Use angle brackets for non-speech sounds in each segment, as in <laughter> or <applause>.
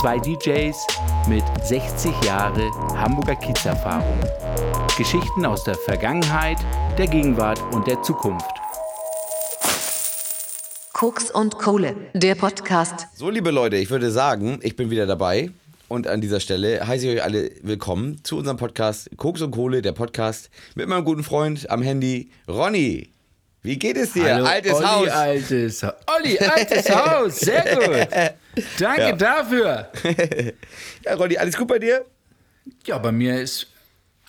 Zwei DJs mit 60 Jahre Hamburger Kiezerfahrung. Geschichten aus der Vergangenheit, der Gegenwart und der Zukunft. Koks und Kohle, der Podcast. So, liebe Leute, ich würde sagen, ich bin wieder dabei. Und an dieser Stelle heiße ich euch alle willkommen zu unserem Podcast Koks und Kohle, der Podcast mit meinem guten Freund am Handy, Ronny. Wie geht es dir? Hallo, altes Olli, Haus. Altes, <laughs> Olli, altes Haus. Sehr gut. Danke Ja. dafür. <laughs> Ja, Ronny, alles gut bei dir? Ja, bei mir ist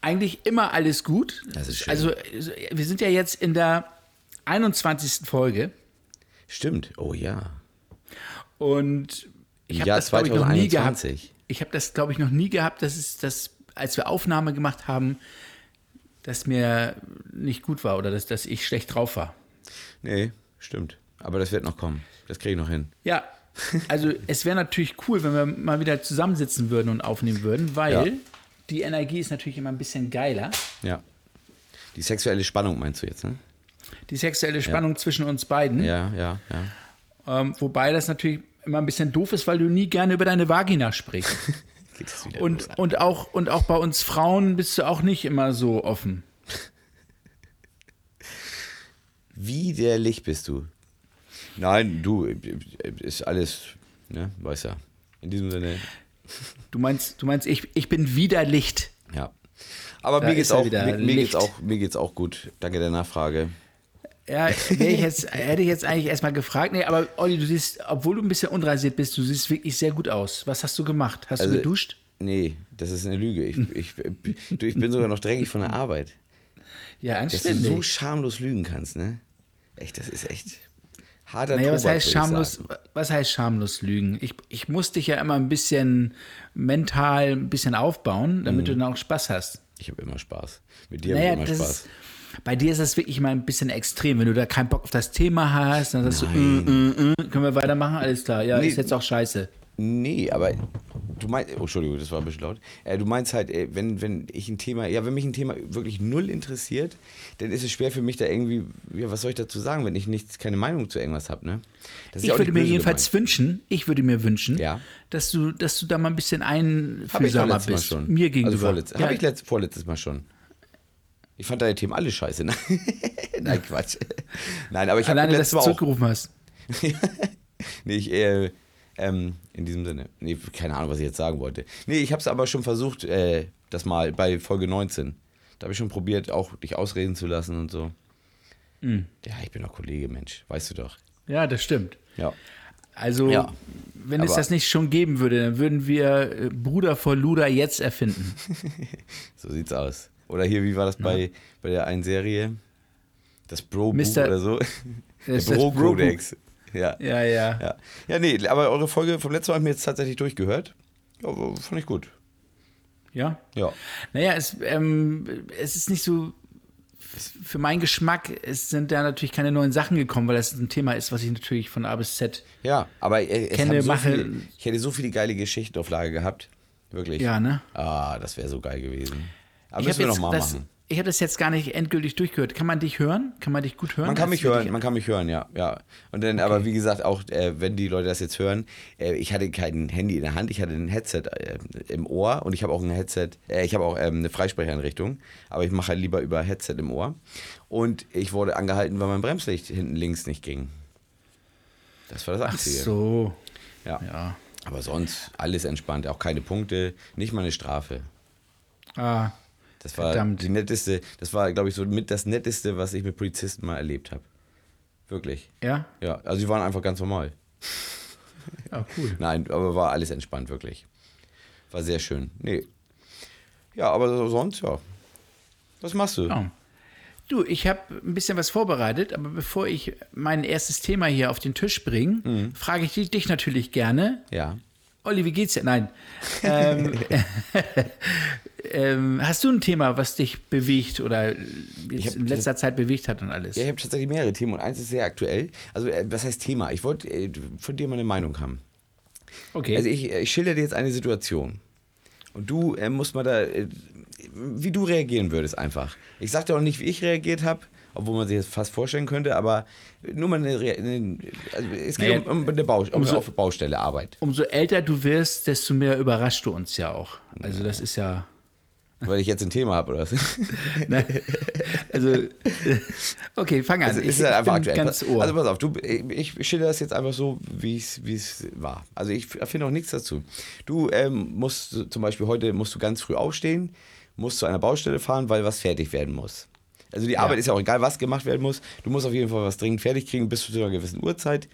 eigentlich immer alles gut. Das ist schön. Also, wir sind ja jetzt in der 21. Folge Stimmt. Oh ja. und ich habe das, glaube ich, noch nie gehabt. 2021. Ich habe das, glaube ich, noch nie gehabt, dass es das, als wir Aufnahme gemacht haben, dass mir nicht gut war oder dass, dass ich schlecht drauf war. Nee, stimmt. Aber das wird noch kommen. Das kriege ich noch hin. Ja, also es wäre natürlich cool, wenn wir mal wieder zusammensitzen würden und aufnehmen würden, weil Ja. die Energie ist natürlich immer ein bisschen geiler. Ja. Die sexuelle Spannung meinst du jetzt, ne? Die sexuelle Spannung zwischen uns beiden. Ja, ja, ja. Ähm, wobei das natürlich immer ein bisschen doof ist, weil du nie gerne über deine Vagina sprichst. <laughs> Geht das wieder Und, los? und, auch, und auch bei uns Frauen bist du auch nicht immer so offen. Widerlich bist du. Nein, du, ist alles, ne, weiß ja. In diesem Sinne, Du meinst, du meinst ich, ich bin wieder Licht. ja. Aber Da mir geht's auch, wieder, mir, mir geht's auch, mir geht's auch gut. Danke der Nachfrage. Ja, ich jetzt, <laughs> hätte ich jetzt eigentlich erstmal gefragt. Nee, aber Olli, du siehst, obwohl du ein bisschen unrasiert bist, du siehst wirklich sehr gut aus. Was hast du gemacht? Hast Also- du geduscht? Nee, das ist eine Lüge. Ich, ich, du, ich bin sogar noch dreckig von der Arbeit. Ja, Dass du anständig. so schamlos lügen kannst, ne? Echt, das ist echt harter Naja, was heißt schamlos, was heißt schamlos lügen? Ich, ich muss dich ja immer ein bisschen mental ein bisschen aufbauen, damit Mhm. du dann auch Spaß hast. Ich habe immer Spaß. Mit dir Naja, habe ich immer Spaß. ist, bei dir ist das wirklich mal ein bisschen extrem. Wenn du da keinen Bock auf das Thema hast, dann sagst du, mm, mm, mm, können wir weitermachen? Alles klar. Ja, Nee. ist jetzt auch scheiße. Nee, aber du meinst, oh, Entschuldigung, das war ein bisschen laut. Äh, du meinst halt, äh, wenn, wenn ich ein Thema, ja, wenn mich ein Thema wirklich null interessiert, dann ist es schwer für mich da irgendwie, ja, was soll ich dazu sagen, wenn ich nichts, keine Meinung zu irgendwas habe, ne? Das ist Ich ja würde mir jedenfalls gemeint. wünschen, ich würde mir wünschen, Ja. dass, du, dass du da mal ein bisschen einfühlsamer Mal bist. schon. Mir gegenüber. Also vorletzt, ja, Habe ich letzt, vorletztes Mal schon. Ich fand deine Themen alle scheiße. Ne? <laughs> Nein, Quatsch. Nein, aber ich habe alleine, dass du zurückgerufen hast. <laughs> Nee, ich, äh, ähm, in diesem Sinne. Nee, keine Ahnung, was ich jetzt sagen wollte. Nee, ich habe es aber schon versucht, äh, das mal bei Folge 19. Da habe ich schon probiert, auch dich ausreden zu lassen und so. Mhm. Ja, ich bin doch Kollege, Mensch. Weißt du doch. Ja, das stimmt. Ja. Also, Ja. wenn es das nicht schon geben würde, dann würden wir äh, Bruder vor Luder jetzt erfinden. <laughs> So sieht's aus. Oder hier, wie war das bei, bei der einen Serie? Das Bro-Buch oder so? <laughs> Der Bro-Kodex. Ja. Ja, ja. ja. Ja, nee, aber eure Folge vom letzten Mal habe ich mir jetzt tatsächlich durchgehört. Ja, fand ich gut. Ja. Ja. Naja, es, ähm, es ist nicht so. Für meinen Geschmack es sind da natürlich keine neuen Sachen gekommen, weil das ein Thema ist, was ich natürlich von A bis Z. Ja, aber äh, es Kenne, haben so mache- viele, ich hätte so viele geile Geschichten auf Lager gehabt. Wirklich. Ja, ne? Ah, das wäre so geil gewesen. Aber Ich müssen wir habe noch mal das, machen. ich hab das jetzt gar nicht endgültig durchgehört. Kann man dich hören? Kann man dich gut hören? Man kann mich hören, man kann mich hören, ja, ja. Und dann, aber wie gesagt, auch äh, wenn die Leute das jetzt hören, äh, ich hatte kein Handy in der Hand, ich hatte ein Headset äh, im Ohr und ich habe auch ein Headset, äh, ich habe auch ähm, eine Freisprecheinrichtung, aber ich mache halt lieber über Headset im Ohr. Und ich wurde angehalten, weil mein Bremslicht hinten links nicht ging. Das war das Ach Einzige. so. Ja. Ja. Aber sonst alles entspannt, auch keine Punkte, nicht mal eine Strafe. Ah, Das war Verdammt. die netteste, das war, glaube ich, so mit das netteste, was ich mit Polizisten mal erlebt habe. Wirklich. ja? Ja, also sie waren einfach ganz normal. Ah, cool. Nein, aber war alles entspannt, wirklich. War sehr schön. Nee. Ja, aber so- sonst, ja. Was machst du? Ja. Du, ich habe ein bisschen was vorbereitet, aber bevor ich mein erstes Thema hier auf den Tisch bringe, Mhm. frage ich dich natürlich gerne. Ja. Olli, wie geht's dir? Nein. ähm, <laughs> ähm, hast du ein Thema, was dich bewegt oder hab- in letzter Zeit bewegt hat und alles? Ja, ich habe tatsächlich mehrere Themen und eins ist sehr aktuell. Also, äh, was heißt Thema? Ich wollte äh, von dir mal eine Meinung haben. okay. Also, ich, ich schilder dir jetzt eine Situation. Und du äh, musst mal da, äh, wie du reagieren würdest einfach. Ich sag dir auch nicht, wie ich reagiert habe obwohl man sich das fast vorstellen könnte, aber nur mal eine, eine also es geht Naja, um, um eine Baustelle, um umso- auf Baustelle Arbeit, Umso älter du wirst, desto mehr überraschst du uns ja auch. Also das ist ja. weil ich jetzt ein Thema habe oder was. <laughs> Ne? Also, <laughs> okay, fang an. Also ich, ist halt ich einfach bin aktuell. Also pass auf, du, ich, ich schilder das jetzt einfach so, wie es wie es war. Also ich finde auch nichts dazu. Du ähm, musst zum Beispiel heute musst du ganz früh aufstehen, musst zu einer Baustelle fahren, weil was fertig werden muss. Also die Arbeit ist ja auch egal, was gemacht werden muss. Du musst auf jeden Fall was dringend fertig kriegen bis zu einer gewissen Uhrzeit.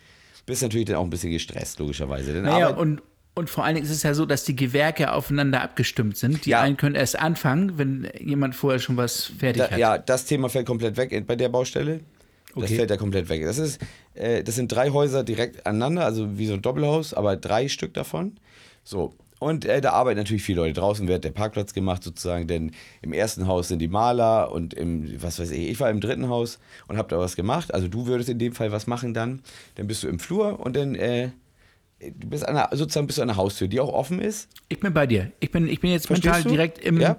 Bist natürlich dann auch ein bisschen gestresst, logischerweise. Denn naja, Arbeit, und, und vor allen Dingen ist es ja so, dass die Gewerke aufeinander abgestimmt sind. Die Ja. einen können erst anfangen, wenn jemand vorher schon was fertig da, hat. ja, das Thema fällt komplett weg bei der Baustelle. Das Okay. fällt da komplett weg. Das, ist, äh, das sind drei Häuser direkt aneinander, also wie so ein Doppelhaus, aber drei Stück davon. So. Und äh, da arbeiten natürlich viele Leute. Draußen wird der Parkplatz gemacht sozusagen, denn im ersten Haus sind die Maler und im, was weiß ich, ich war im dritten Haus und habe da was gemacht. Also du würdest in dem Fall was machen dann. Dann bist du im Flur und dann, äh, du bist an der, sozusagen bist du an der Haustür, die auch offen ist. Ich bin bei dir. Ich bin, ich bin jetzt Verstehst mental du? direkt im. Ja?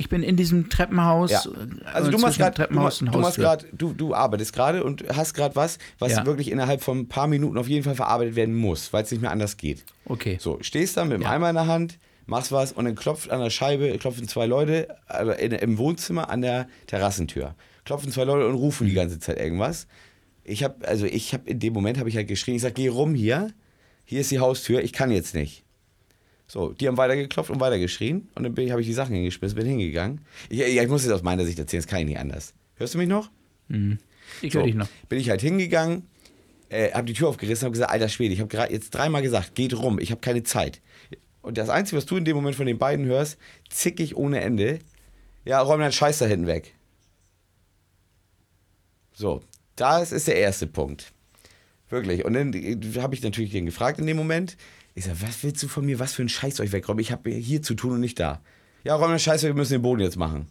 Ich bin in diesem Treppenhaus. Ja. äh, Also du machst zwischen gerade, du, machst- du machst gerade, du, du arbeitest gerade und hast gerade was, was Ja. wirklich innerhalb von ein paar Minuten auf jeden Fall verarbeitet werden muss, weil es nicht mehr anders geht. Okay. So, stehst da mit dem Ja. Eimer in der Hand, machst was und dann klopft an der Scheibe, klopfen zwei Leute also in, im Wohnzimmer an der Terrassentür. Klopfen zwei Leute und rufen Mhm. die ganze Zeit irgendwas. Ich habe, also ich habe in dem Moment habe ich halt geschrien, ich sag, geh rum hier, hier ist die Haustür, ich kann jetzt nicht. So, die haben weitergeklopft und weitergeschrien und dann ich- habe ich die Sachen hingeschmissen, bin hingegangen. Ich, ja, ich muss jetzt aus meiner Sicht erzählen, das kann ich nicht anders. Hörst du mich noch? Ich So, höre dich noch. Bin ich halt hingegangen, äh, habe die Tür aufgerissen, habe gesagt, alter Schwede, ich habe gerade jetzt dreimal gesagt, geht rum, ich habe keine Zeit. Und das Einzige, was du in dem Moment von den beiden hörst, zickig ohne Ende, ja, räum deinen Scheiß da hinten weg. So, das ist der erste Punkt. Wirklich. Und dann äh, habe ich natürlich den gefragt in dem Moment. Ich sage, was willst du von mir, was für ein Scheiß soll ich wegräumen? Ich habe hier zu tun und nicht da. Ja, räum den Scheiß weg, wir müssen den Boden jetzt machen.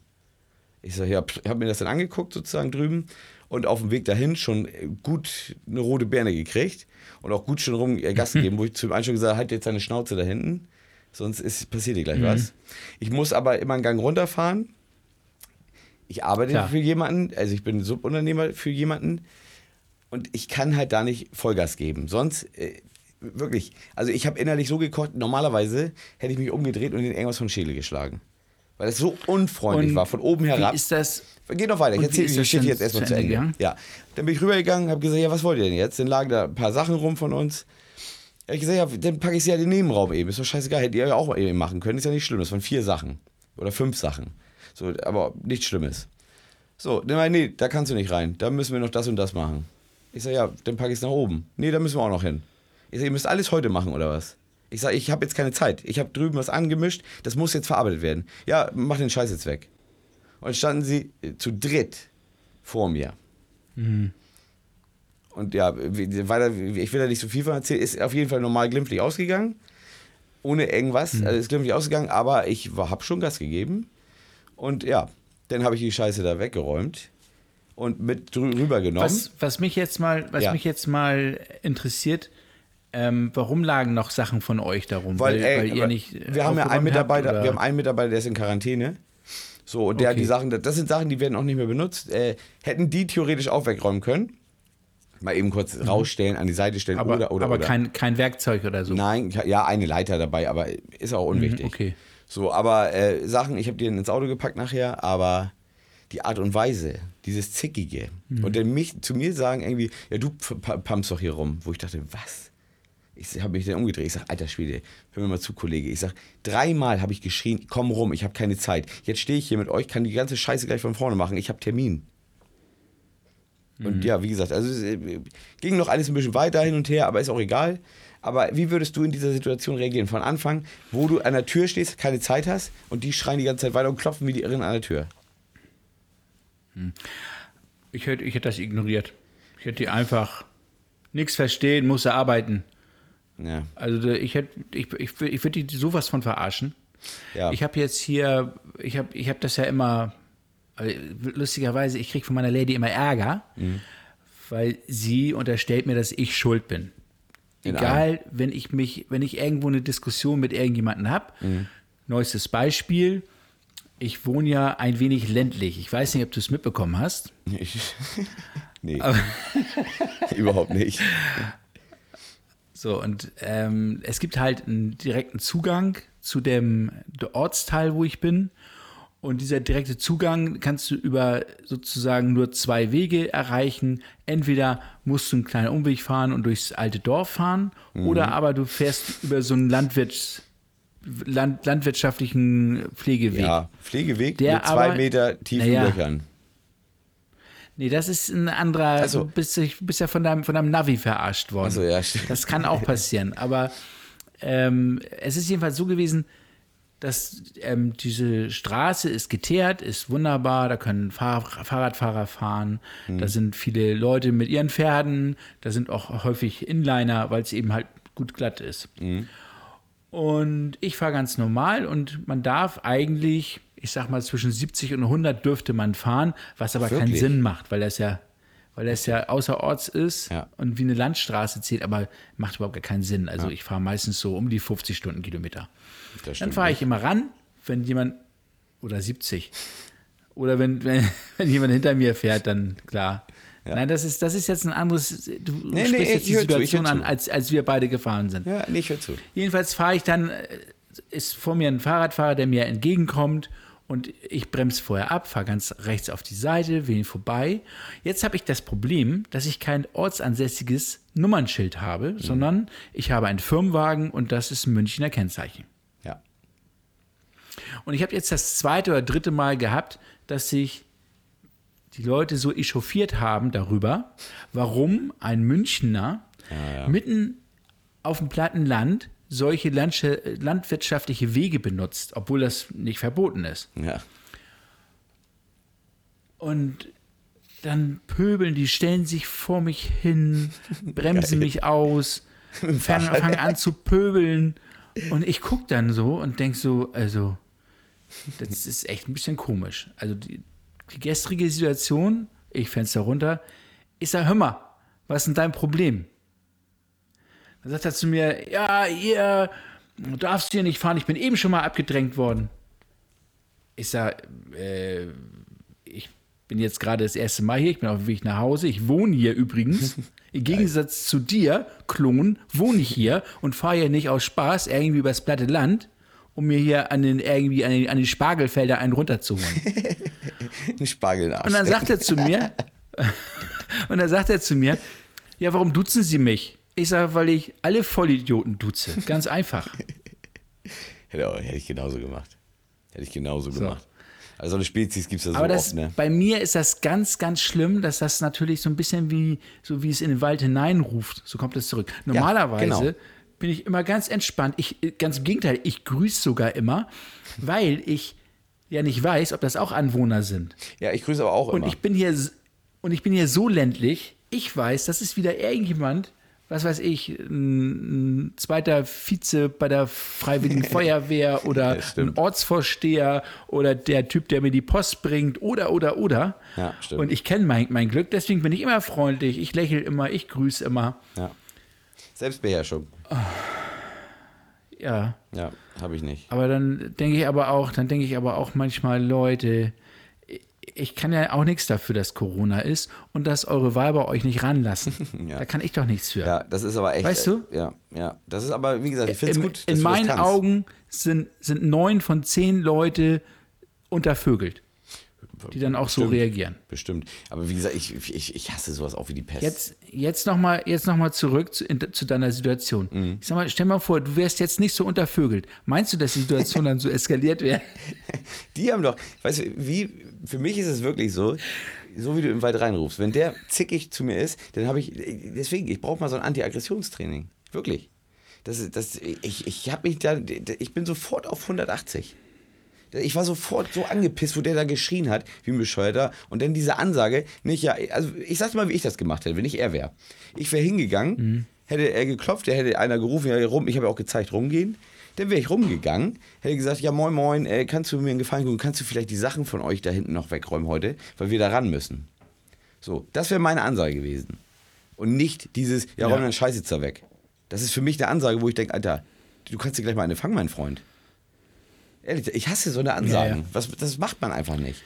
Ich sage, ja, ich habe mir das dann angeguckt sozusagen drüben und auf dem Weg dahin schon gut eine rote Birne gekriegt und auch gut schon rum äh, Gas <laughs> gegeben, wo ich zum einen schon gesagt habe, halt jetzt deine Schnauze da hinten, sonst ist, passiert dir gleich was. Ich muss aber immer einen Gang runterfahren. Ich arbeite Klar. für jemanden, also ich bin Subunternehmer für jemanden und ich kann halt da nicht Vollgas geben. Sonst, äh, wirklich, also ich habe innerlich so gekocht, normalerweise hätte ich mich umgedreht und den irgendwas von Schädel geschlagen. Weil das so unfreundlich Und war, von oben herab. Wie ist das? Geht noch weiter, ich erzähle die Geschichte jetzt erstmal zu Ende gegangen? Ja. Dann bin ich rübergegangen, habe gesagt, ja, was wollt ihr denn jetzt? Dann lagen da ein paar Sachen rum von uns. Ja, ich gesagt, ja, dann packe ich sie ja in den Nebenraum eben. Ist doch scheißegal, hättet ihr ja auch eben machen können. Ist ja nicht schlimm, das waren vier Sachen. Oder fünf Sachen. So, aber nichts Schlimmes. So, dann meinte, nee, da kannst du nicht rein. Da müssen wir noch das und das machen. Ich sage, ja, dann packe ich es nach oben. Nee, da müssen wir auch noch hin. Ich sage, ihr müsst alles heute machen, oder was? Ich sage, ich habe jetzt keine Zeit. Ich habe drüben was angemischt, das muss jetzt verarbeitet werden. Ja, mach den Scheiß jetzt weg. Und standen sie äh, zu dritt vor mir. Und ja, weiter, ich will da nicht so viel von erzählen, ist auf jeden Fall normal glimpflich ausgegangen. Ohne irgendwas. Also ist glimpflich ausgegangen, aber ich habe schon Gas gegeben. Und ja, dann habe ich die Scheiße da weggeräumt und mit rübergenommen. Was, was mich jetzt mal, was Ja. mich jetzt mal interessiert, ähm, warum lagen noch Sachen von euch darum? Weil, ey, ihr aber nicht. äh, wir haben ja einen habt, Mitarbeiter, oder? wir haben einen Mitarbeiter, der ist in Quarantäne. So, und der hat Okay. die Sachen, das sind Sachen, die werden auch nicht mehr benutzt. Äh, hätten die theoretisch auch wegräumen können. Mal eben kurz rausstellen, an die Seite stellen Mhm. aber oder oder aber oder. Kein, kein Werkzeug oder so. Nein, ja, eine Leiter dabei, aber ist auch unwichtig. Mhm, okay. So, aber äh, Sachen, ich habe die dann ins Auto gepackt nachher, aber die Art und Weise, dieses Zickige Mhm. und dann mich zu mir sagen irgendwie, ja, du pumpst doch hier rum, wo ich dachte, was? Ich habe mich dann umgedreht. Ich sage, alter Schwede, hör mir mal zu, Kollege. Ich sage, dreimal habe ich geschrien, komm rum, ich habe keine Zeit. Jetzt stehe ich hier mit euch, kann die ganze Scheiße gleich von vorne machen. Ich habe Termin. Und ja, wie gesagt, also es äh, ging noch alles ein bisschen weiter hin und her, aber ist auch egal. Aber wie würdest du in dieser Situation reagieren? Von Anfang, wo du an der Tür stehst, keine Zeit hast und die schreien die ganze Zeit weiter und klopfen wie die Irren an der Tür. Ich hätte, ich hätte das ignoriert. Ich hätte die einfach nichts verstehen, musste arbeiten. Ja. Also ich hätte, ich, ich, ich würde die sowas von verarschen. Ja. Ich habe jetzt hier, ich habe ich hab das ja immer, also lustigerweise, ich kriege von meiner Lady immer Ärger, Mhm. weil sie unterstellt mir, dass ich schuld bin. In Egal, wenn ich mich, wenn ich irgendwo eine Diskussion mit irgendjemandem habe, Mhm. neuestes Beispiel, ich wohne ja ein wenig ländlich. Ich weiß nicht, ob du es mitbekommen hast. Ich, <laughs> nee, <laughs> überhaupt nicht. <laughs> So, und ähm, es gibt halt einen direkten Zugang zu dem Ortsteil, wo ich bin. Und dieser direkte Zugang kannst du über sozusagen nur zwei Wege erreichen. Entweder musst du einen kleinen Umweg fahren und durchs alte Dorf fahren, oder aber du fährst über so einen Landwirts, Land, landwirtschaftlichen Pflegeweg. Ja, Pflegeweg Der mit zwei aber- Meter tiefen naja. Löchern. Nee, das ist ein anderer. Ach so. Du bist, du bist ja von deinem, von deinem Navi verarscht worden. Achso, ja, stimmt. Das kann auch passieren. Aber ähm, es ist jedenfalls so gewesen, dass ähm, diese Straße ist geteert, ist wunderbar, da können Fahr Fahrradfahrer fahren, Mhm. da sind viele Leute mit ihren Pferden, da sind auch häufig Inliner, weil es eben halt gut glatt ist. Mhm. Und ich fahre ganz normal und man darf eigentlich, ich sag mal, zwischen 70 und 100 dürfte man fahren, was aber keinen Wirklich? Sinn macht, weil das ja, weil das ja außerorts ist Ja. und wie eine Landstraße zählt, aber macht überhaupt gar keinen Sinn. Also ich fahre meistens so um die 50 Stundenkilometer. Dann fahre ich immer ran, wenn jemand, oder 70. Oder wenn, wenn, <laughs> wenn jemand hinter mir fährt, dann klar. Nein, das ist, das ist jetzt ein anderes, du nee, sprichst ich jetzt die zu, Situation hör an, zu. als, als wir beide gefahren sind. Ja, nee, ich zu. Jedenfalls fahre ich dann, äh, ist vor mir ein Fahrradfahrer, der mir entgegenkommt und ich bremse vorher ab, fahre ganz rechts auf die Seite, will ihn vorbei. Jetzt habe ich das Problem, dass ich kein ortsansässiges Nummernschild habe, Mhm. sondern ich habe einen Firmenwagen und das ist ein Münchner Kennzeichen. Ja. Und ich habe jetzt das zweite oder dritte Mal gehabt, dass sich die Leute so echauffiert haben darüber, warum ein Münchner mitten auf dem platten Land solche landwirtschaftliche Wege benutzt, obwohl das nicht verboten ist. Ja. Und dann pöbeln die, stellen sich vor mich hin, <laughs> bremsen mich aus, <laughs> fangen, fangen an zu pöbeln. Und ich gucke dann so und denke so, also, das ist echt ein bisschen komisch. Also die, die gestrige Situation, ich Fenster runter, ich sag, hör mal, was ist denn dein Problem? Dann sagt er zu mir, ja, ihr du darfst hier nicht fahren, ich bin eben schon mal abgedrängt worden. Ich sag, äh, ich bin jetzt gerade das erste Mal hier, ich bin auf dem Weg nach Hause, ich wohne hier übrigens. <laughs> Im Gegensatz zu dir, Klon, wohne ich hier und fahre hier nicht aus Spaß irgendwie übers platte Land, um mir hier an den, irgendwie an den, an den Spargelfelder einen runterzuholen. <laughs> Ein Spargel Und dann sagt er zu mir, <laughs> und dann sagt er zu mir, ja, warum duzen Sie mich? Ich sage, weil ich alle Vollidioten duze. Ganz <laughs> einfach. Hätte, auch- hätte ich genauso gemacht. Hätte ich genauso gemacht. Also so eine Spezies gibt es ja so Aber das, oft, ne? bei mir ist das ganz, ganz schlimm, dass das natürlich so ein bisschen wie, so wie es in den Wald hineinruft. So kommt es zurück. Normalerweise genau. bin ich immer ganz entspannt. Ich, ganz im Gegenteil, ich grüße sogar immer, weil ich ja nicht weiß, ob das auch Anwohner sind. Ja, ich grüße aber auch Und immer. ich bin hier und ich bin hier so ländlich. Ich weiß, das ist wieder irgendjemand, was weiß ich, ein, zweiter Vize bei der Freiwilligen <laughs> Feuerwehr oder Ja, ein Ortsvorsteher oder der Typ, der mir die Post bringt oder oder oder. Ja, stimmt. Und ich kenne mein, mein Glück, deswegen bin ich immer freundlich. Ich lächle immer, ich grüße immer. ja. Selbstbeherrschung. Ja. Ja, habe ich nicht. Aber dann denke ich aber auch, dann denke ich aber auch manchmal, Leute, ich kann ja auch nichts dafür, dass Corona ist und dass eure Weiber euch nicht ranlassen. <laughs> Ja. Da kann ich doch nichts für. Ja, das ist aber echt. Weißt du? äh, Ja, ja. Das ist aber, wie gesagt, ich finde es in, gut. in meinen. Augen sind, sind neun von zehn Leute untervögelt, die dann auch so Bestimmt. reagieren. Bestimmt. Aber wie gesagt, ich, ich, ich hasse sowas auch wie die Pest. Jetzt, jetzt nochmal noch zurück zu, in, zu deiner Situation. Mhm. Ich sag mal, stell mal vor, du wärst jetzt nicht so untervögelt. Meinst du, dass die Situation dann so eskaliert wäre? <laughs> Die haben doch, weißt du, wie, für mich ist es wirklich so, so wie du im Wald reinrufst, wenn der zickig zu mir ist, dann habe ich, deswegen, ich brauche mal so ein Anti-Aggressionstraining. Wirklich. Das, das, ich, ich mich da, ich bin sofort auf 180. Ich war sofort so angepisst, wo der da geschrien hat, wie ein Bescheuerter. Und dann diese Ansage, nicht ja, also ich sag's mal, wie ich das gemacht hätte, wenn ich er wäre. Ich wäre hingegangen, hätte er geklopft, der hätte einer gerufen, ja, rum, ich habe ja auch gezeigt, rumgehen. Dann wäre ich rumgegangen, hätte gesagt, ja moin moin, äh, kannst du mir einen Gefallen tun, kannst du vielleicht die Sachen von euch da hinten noch wegräumen heute, weil wir da ran müssen. So, das wäre meine Ansage gewesen. Und nicht dieses, ja, räum Ja. deinen Scheiß jetzt da weg. Das ist für mich eine Ansage, wo ich denke, Alter, du kannst dir gleich mal eine fangen, mein Freund. Ehrlich, ich hasse so eine Ansagen. Ja, ja. Was, das macht man einfach nicht.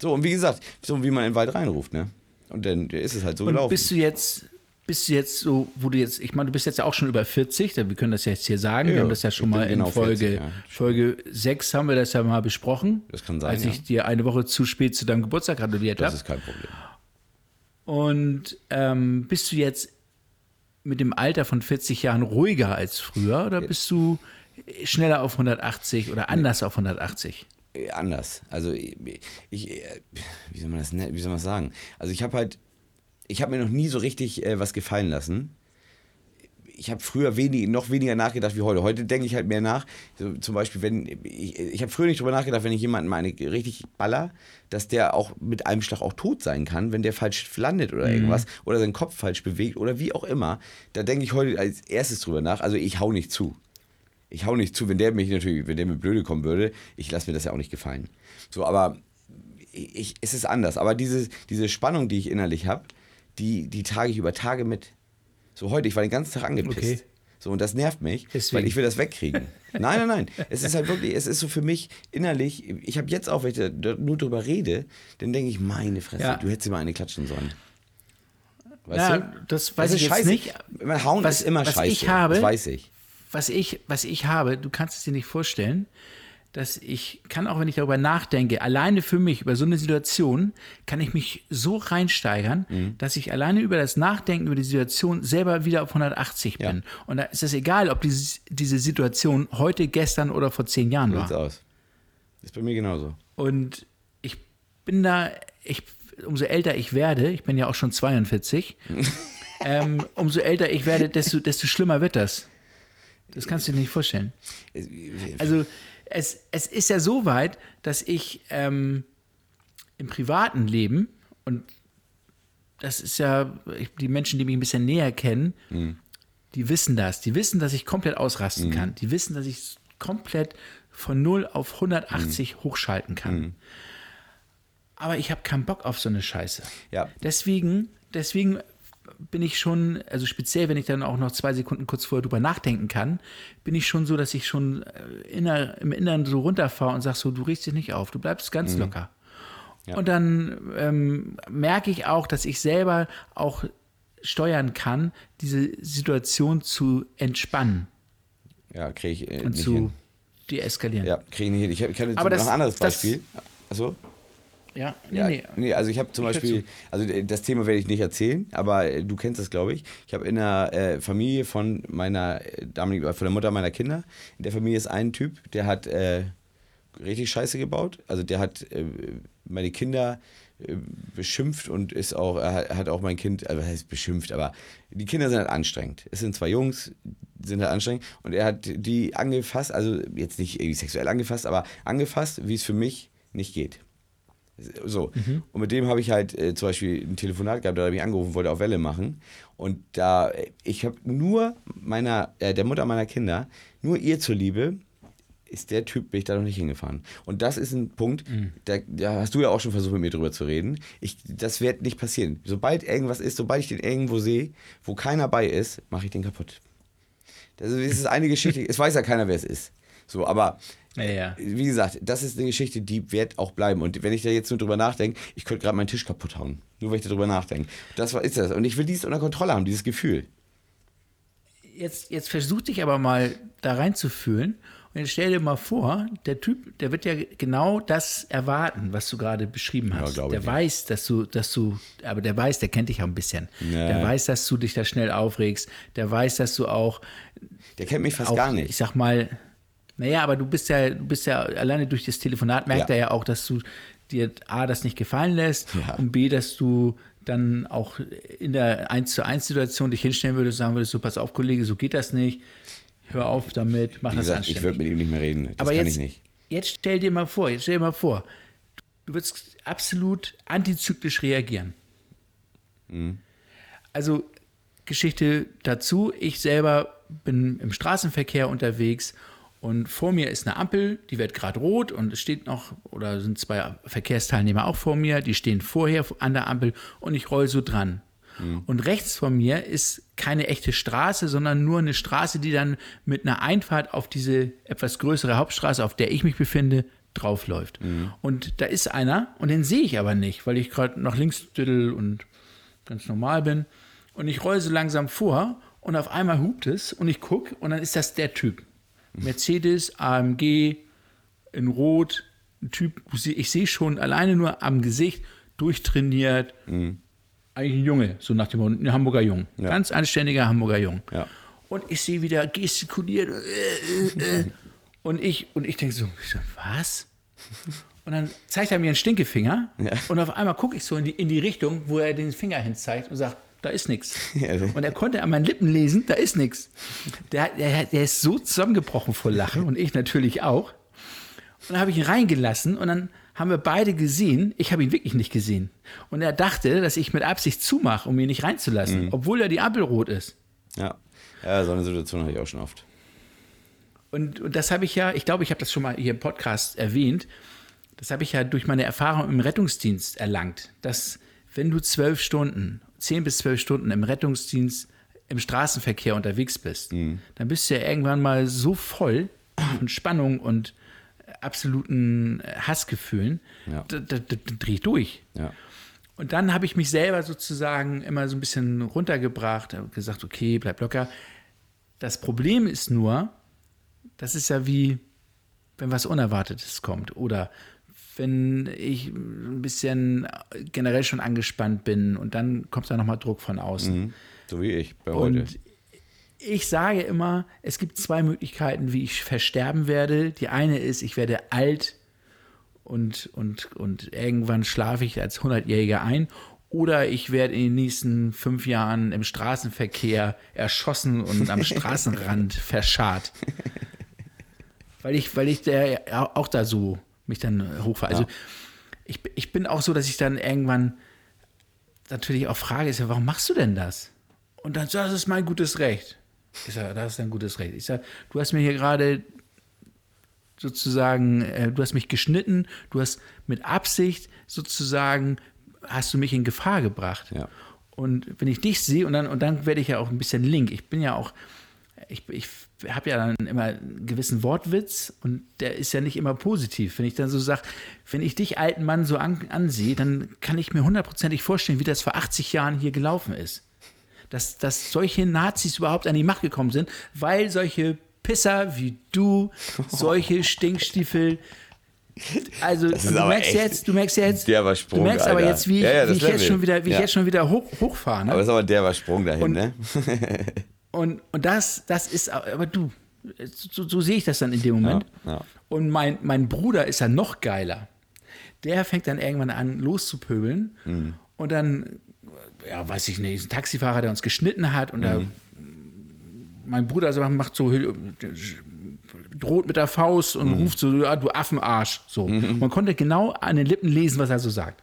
So, und wie gesagt, so wie man in den Wald reinruft, ne? Und dann ist es halt so Und gelaufen. bist du jetzt, bist du jetzt so, wo du jetzt, ich meine, du bist jetzt ja auch schon über 40, wir können das jetzt hier sagen, Ja, wir haben das ja schon mal in genau Folge, 40, ja. Folge 6 haben wir das ja mal besprochen. Das kann sein, Als ja. ich dir eine Woche zu spät zu deinem Geburtstag gratuliert das habe. ist kein Problem. Und ähm, bist du jetzt mit dem Alter von 40 Jahren ruhiger als früher oder bist du schneller auf 180 oder anders auf 180? Äh, anders. Also ich, ich äh, wie soll man das ne- wie soll man das sagen? Also ich habe halt ich habe mir noch nie so richtig äh, was gefallen lassen. Ich habe früher wenig, noch weniger nachgedacht wie heute. Heute denke ich halt mehr nach. So, zum Beispiel, wenn ich, ich habe früher nicht drüber nachgedacht, wenn ich jemanden meine richtig baller, dass der auch mit einem Schlag auch tot sein kann, wenn der falsch landet oder irgendwas oder seinen Kopf falsch bewegt oder wie auch immer. Da denke ich heute als erstes drüber nach. Also ich hau nicht zu ich hau nicht zu, wenn der mich natürlich, wenn der mir blöde kommen würde, ich lasse mir das ja auch nicht gefallen. So, aber ich, es ist anders. Aber diese, diese Spannung, die ich innerlich habe, die, die trage ich über Tage mit. So heute, ich war den ganzen Tag angepisst. Okay. So, und das nervt mich, Deswegen. weil ich will das wegkriegen. <laughs> Nein, nein, nein. Es ist halt wirklich, es ist so für mich innerlich, ich habe jetzt auch, wenn ich da nur drüber rede, dann denke ich, meine Fresse, Ja. du hättest dir mal eine klatschen sollen. Weißt Ja, du? das weiß ist ich jetzt scheiße. nicht. Hauen Was- ist immer was scheiße. ich habe- das weiß ich. Was ich, was ich habe, du kannst es dir nicht vorstellen, dass ich kann auch, wenn ich darüber nachdenke, alleine für mich über so eine Situation, kann ich mich so reinsteigern, Mhm. dass ich alleine über das Nachdenken über die Situation selber wieder auf 180 Ja. bin. Und da ist es egal, ob diese, diese Situation heute, gestern oder vor zehn Jahren So sieht's war. aus. Ist bei mir genauso. Und ich bin da, ich, umso älter ich werde, ich bin ja auch schon 42, <laughs> ähm, umso älter ich werde, desto, desto schlimmer wird das. Das kannst du dir nicht vorstellen. Also es, es ist ja so weit, dass ich ähm, im privaten Leben, und das ist ja, ich, die Menschen, die mich ein bisschen näher kennen, die wissen das. Die wissen, dass ich komplett ausrasten kann. Die wissen, dass ich komplett von 0 auf 180 hochschalten kann. Aber ich habe keinen Bock auf so eine Scheiße. Ja. Deswegen, deswegen bin ich schon, also speziell, wenn ich dann auch noch zwei Sekunden kurz vorher drüber nachdenken kann, bin ich schon so, dass ich schon äh, inner, im Inneren so runterfahre und sag so, du riechst dich nicht auf, du bleibst ganz locker. Und dann ähm, merke ich auch, dass ich selber auch steuern kann, diese Situation zu entspannen Ja, kriege ich äh, und nicht zu hin. deeskalieren. Ja, kriege ich nicht hin. Ich, ich kann jetzt Aber noch das- ein anderes das- Beispiel. Ja, nee, Ja, nee. nee, also ich habe zum Ich Beispiel, also äh, das Thema werde ich nicht erzählen, aber äh, du kennst das, glaube ich. Ich habe in der äh, Familie von meiner äh, damaligen, von der Mutter meiner Kinder, in der Familie ist ein Typ, der hat äh, richtig Scheiße gebaut. Also der hat äh, meine Kinder äh, beschimpft und ist auch, er hat- auch mein Kind, also heißt beschimpft, aber die Kinder sind halt anstrengend. Es sind zwei Jungs, sind halt anstrengend und er hat die angefasst, also jetzt nicht irgendwie sexuell angefasst, aber angefasst, wie es für mich nicht geht. So. Und mit dem habe ich halt äh, zum Beispiel ein Telefonat gehabt, da habe ich angerufen, wollte auf Welle machen. Und da, äh, ich habe nur meiner, äh, der Mutter meiner Kinder, nur ihr zuliebe, ist der Typ, bin ich da noch nicht hingefahren. Und das ist ein Punkt, da, da hast du ja auch schon versucht, mit mir drüber zu reden. Ich, das wird nicht passieren. Sobald irgendwas ist, sobald ich den irgendwo sehe, wo keiner bei ist, mache ich den kaputt. Das ist eine Geschichte, es weiß ja keiner, wer es ist. So, aber Ja, ja. wie gesagt, das ist eine Geschichte, die wird auch bleiben. Und wenn ich da jetzt nur drüber nachdenke, ich könnte gerade meinen Tisch kaputt hauen. Nur weil ich darüber nachdenke. Das ist das. Und ich will dies unter Kontrolle haben, dieses Gefühl. Jetzt, jetzt versuch dich aber mal da reinzufühlen und jetzt stell dir mal vor, der Typ, der wird ja genau das erwarten, was du gerade beschrieben hast. glaube der ich. weiß, dass du, dass du, aber der weiß, der kennt dich auch ein bisschen. Ja. Der weiß, dass du dich da schnell aufregst. Der weiß, dass du auch, Der kennt mich fast auch gar ich nicht. sag mal, naja, aber du bist ja, du bist ja alleine durch das Telefonat merkt Ja. er ja auch, dass du dir A, das nicht gefallen lässt Ja. und B, dass du dann auch in der 1 zu 1 Situation dich hinstellen würdest und sagen würdest, so pass auf, Kollege, so geht das nicht. Hör auf damit, mach Wie das gesagt, ich würde mit ihm nicht mehr reden. Das aber kann jetzt, ich nicht. jetzt stell dir mal vor, jetzt stell dir mal vor, du würdest absolut antizyklisch reagieren. Mhm. Also Geschichte dazu, ich selber bin im Straßenverkehr unterwegs und vor mir ist eine Ampel, die wird gerade rot und es steht noch, oder sind zwei Verkehrsteilnehmer auch vor mir, die stehen vorher an der Ampel und ich roll so dran. Und rechts von mir ist keine echte Straße, sondern nur eine Straße, die dann mit einer Einfahrt auf diese etwas größere Hauptstraße, auf der ich mich befinde, draufläuft. Und da ist einer und den sehe ich aber nicht, weil ich gerade nach links düdel und ganz normal bin. Und ich roll so langsam vor und auf einmal hupt es und ich gucke und dann ist das der Typ. Mercedes, AMG, in Rot, ein Typ, ich sehe schon alleine nur am Gesicht, durchtrainiert, eigentlich ein Junge, so nach dem Motto, ein Hamburger Jung. Ja. Ganz anständiger Hamburger Jung. Ja. Und ich sehe wieder gestikuliert. Äh, äh, äh. Und ich, und ich denke so, was? Und dann zeigt er mir einen Stinkefinger Ja. und auf einmal gucke ich so in die, in die Richtung, wo er den Finger hin zeigt und sagt, da ist nichts. <laughs> Und er konnte an meinen Lippen lesen, da ist nichts. Der, der, der ist so zusammengebrochen vor Lachen und ich natürlich auch. Und dann habe ich ihn reingelassen und dann haben wir beide gesehen, ich habe ihn wirklich nicht gesehen. Und er dachte, dass ich mit Absicht zumache, um ihn nicht reinzulassen, obwohl er die Ampel rot ist. Ja. ja, so eine Situation habe ich auch schon oft. Und, und das habe ich ja, ich glaube, ich habe das schon mal hier im Podcast erwähnt, das habe ich ja durch meine Erfahrung im Rettungsdienst erlangt, dass wenn du zwölf Stunden, zehn bis zwölf Stunden im Rettungsdienst im Straßenverkehr unterwegs bist, dann bist du ja irgendwann mal so voll von Spannung und absoluten Hassgefühlen, Ja. da, da, da, da dreh ich durch. Ja. Und dann habe ich mich selber sozusagen immer so ein bisschen runtergebracht, gesagt, okay, bleib locker. Das Problem ist nur, das ist ja wie, wenn was Unerwartetes kommt oder wenn ich ein bisschen generell schon angespannt bin und dann kommt da nochmal Druck von außen. So wie ich bei heute. Und ich sage immer, es gibt zwei Möglichkeiten, wie ich versterben werde. Die eine ist, ich werde alt und, und, und irgendwann schlafe ich als 100-Jähriger ein. Oder ich werde in den nächsten fünf Jahren im Straßenverkehr erschossen und am <laughs> Straßenrand verscharrt. Weil ich, weil ich der, auch da so mich dann hochfahre. Also ich, ich bin auch so, dass ich dann irgendwann natürlich auch frage, ist ja, warum machst du denn das? Und dann sagt, das ist mein gutes Recht. Ich sage, das ist dein gutes Recht. Ich sage, du hast mir hier gerade sozusagen, äh, du hast mich geschnitten, du hast mit Absicht sozusagen, hast du mich in Gefahr gebracht. Ja. Und wenn ich dich sehe, und dann, und dann werde ich ja auch ein bisschen link. Ich bin ja auch, ich, ich habe ja dann immer einen gewissen Wortwitz und der ist ja nicht immer positiv. Wenn ich dann so sage, wenn ich dich, alten Mann, so an, ansehe, dann kann ich mir hundertprozentig vorstellen, wie das vor 80 Jahren hier gelaufen ist. Dass, dass solche Nazis überhaupt an die Macht gekommen sind, weil solche Pisser wie du, solche Stinkstiefel, also du merkst jetzt, du merkst jetzt, derber Sprung, du merkst aber Alter. jetzt, wie, Ja, ja, wie ich jetzt schon wieder, wie Ja. ich jetzt schon wieder hoch, hochfahre. Ne? Aber das ist aber der war Sprung dahin, Und- ne? <laughs> Und, und das, das ist, aber du, so, so sehe ich das dann in dem Moment. Ja, ja. Und mein, mein Bruder ist ja noch geiler. Der fängt dann irgendwann an, loszupöbeln. Mhm. Und dann, ja, weiß ich nicht, ein Taxifahrer, der uns geschnitten hat. Und da, Mhm. mein Bruder so macht so, droht mit der Faust und Mhm. ruft so, ja, du Affenarsch. So. Man konnte genau an den Lippen lesen, was er so sagt.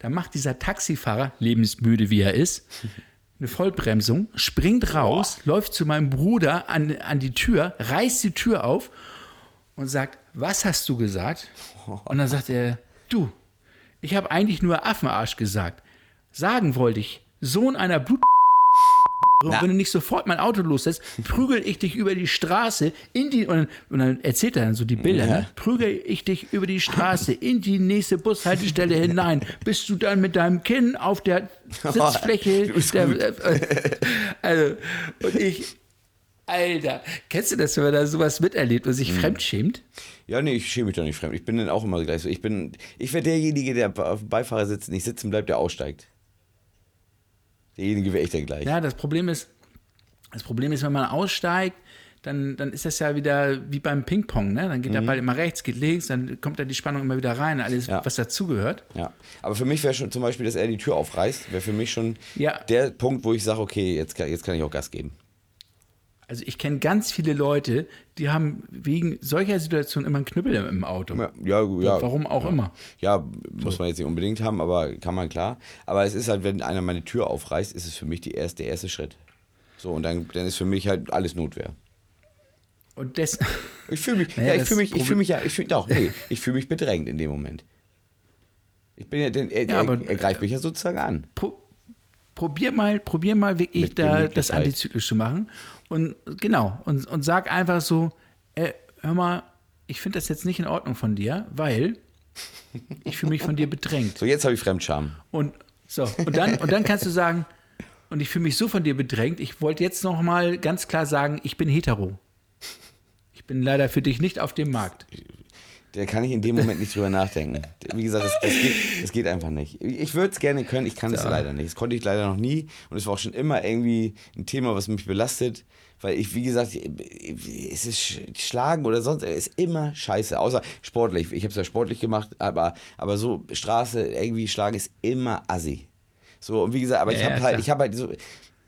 Dann macht dieser Taxifahrer, lebensmüde wie er ist, <laughs> eine Vollbremsung, springt raus, läuft zu meinem Bruder an, an die Tür, reißt die Tür auf und sagt, was hast du gesagt? Und dann sagt er, du, ich habe eigentlich nur Affenarsch gesagt. Sagen wollte ich, Sohn einer Blut... Und wenn du nicht sofort mein Auto loslässt, prügel ich dich über die Straße in die und dann, und dann erzählt er dann so die Bilder, ne? prügel ich dich über die Straße in die nächste Bushaltestelle hinein, bis du dann mit deinem Kinn auf der <laughs> Sitzfläche, Du bist der, gut. äh, also und ich, Alter, kennst du das, wenn man da sowas miterlebt und sich Mhm. fremdschämt? Ja, nee, ich schäme mich doch nicht fremd. Ich bin dann auch immer gleich so. Ich bin, ich wäre derjenige, der auf dem Beifahrersitz nicht sitzen bleibt, der aussteigt. Derjenige wäre ich dann gleich. Ja, das Problem ist, das Problem ist, wenn man aussteigt, dann, dann ist das ja wieder wie beim Ping-Pong, ne? Dann geht der Ball immer rechts, geht links, dann kommt da die Spannung immer wieder rein, alles, Mhm. Ja. was dazugehört. Ja, aber für mich wäre schon zum Beispiel, dass er die Tür aufreißt, wäre für mich schon Ja. der Punkt, wo ich sage, okay, jetzt jetzt kann ich auch Gas geben. Also ich kenne ganz viele Leute, die haben wegen solcher Situationen immer einen Knüppel im, Auto. Ja, ja, ja. Warum auch ja. immer. Ja, muss man jetzt nicht unbedingt haben, aber kann man klar. Aber es ist halt, wenn einer meine Tür aufreißt, ist es für mich die erste, der erste Schritt. So, und dann, dann ist für mich halt alles Notwehr. Und das, <laughs> Ich fühle mich, <laughs> Naja, ja, ich fühle mich, ich fühle mich ja, ich fühle, doch, nee, ich fühle mich bedrängt in dem Moment. Ich bin ja, denn, er, Ja, aber- er, er greift mich ja sozusagen an. Pro probier mal, probier mal wirklich da das antizyklisch zu machen. Und genau, und, und sag einfach so, äh, hör mal, ich finde das jetzt nicht in Ordnung von dir, weil ich fühle mich von dir bedrängt. So, jetzt habe ich Fremdscham. Und so, und dann, und dann kannst du sagen, und ich fühle mich so von dir bedrängt, ich wollte jetzt noch mal ganz klar sagen, ich bin hetero. Ich bin leider für dich nicht auf dem Markt. Da kann ich in dem Moment nicht drüber nachdenken. Wie gesagt, das, das, geht, das geht einfach nicht. Ich würde es gerne können, ich kann es leider nicht. Das konnte ich leider noch nie und es war auch schon immer irgendwie ein Thema, was mich belastet, weil ich, wie gesagt, es ist Sch- Schlagen oder sonst, ist immer scheiße, außer sportlich. Ich habe es ja sportlich gemacht, aber, aber so Straße irgendwie schlagen ist immer assi. So, und wie gesagt, aber Ja, ich ja, habe halt, klar. ich habe halt so,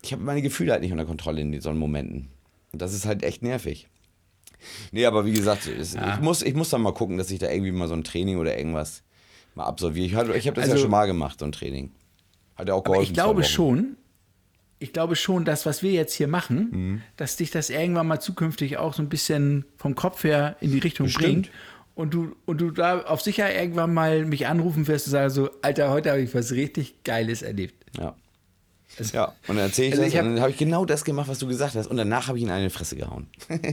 ich habe meine Gefühle halt nicht unter Kontrolle in so Momenten. Und das ist halt echt nervig. Nee, aber wie gesagt, es, ich, muss, ich muss dann mal gucken, dass ich da irgendwie mal so ein Training oder irgendwas mal absolviere. Ich, ich habe das ja Also- schon mal gemacht, so ein Training. Hat ja auch Aber geholfen. ich glaube schon, ich glaube schon, dass was wir jetzt hier machen, Mhm. dass dich das irgendwann mal zukünftig auch so ein bisschen vom Kopf her in die Richtung Bestimmt. bringt. Und du, und du da auf sicher irgendwann mal mich anrufen wirst und sagen so, Alter, heute habe ich was richtig Geiles erlebt. Ja. Also- Ja, und dann erzähle ich Also das ich hab- und dann habe ich genau das gemacht, was du gesagt hast. Und danach habe ich ihn eine Fresse gehauen. <laughs>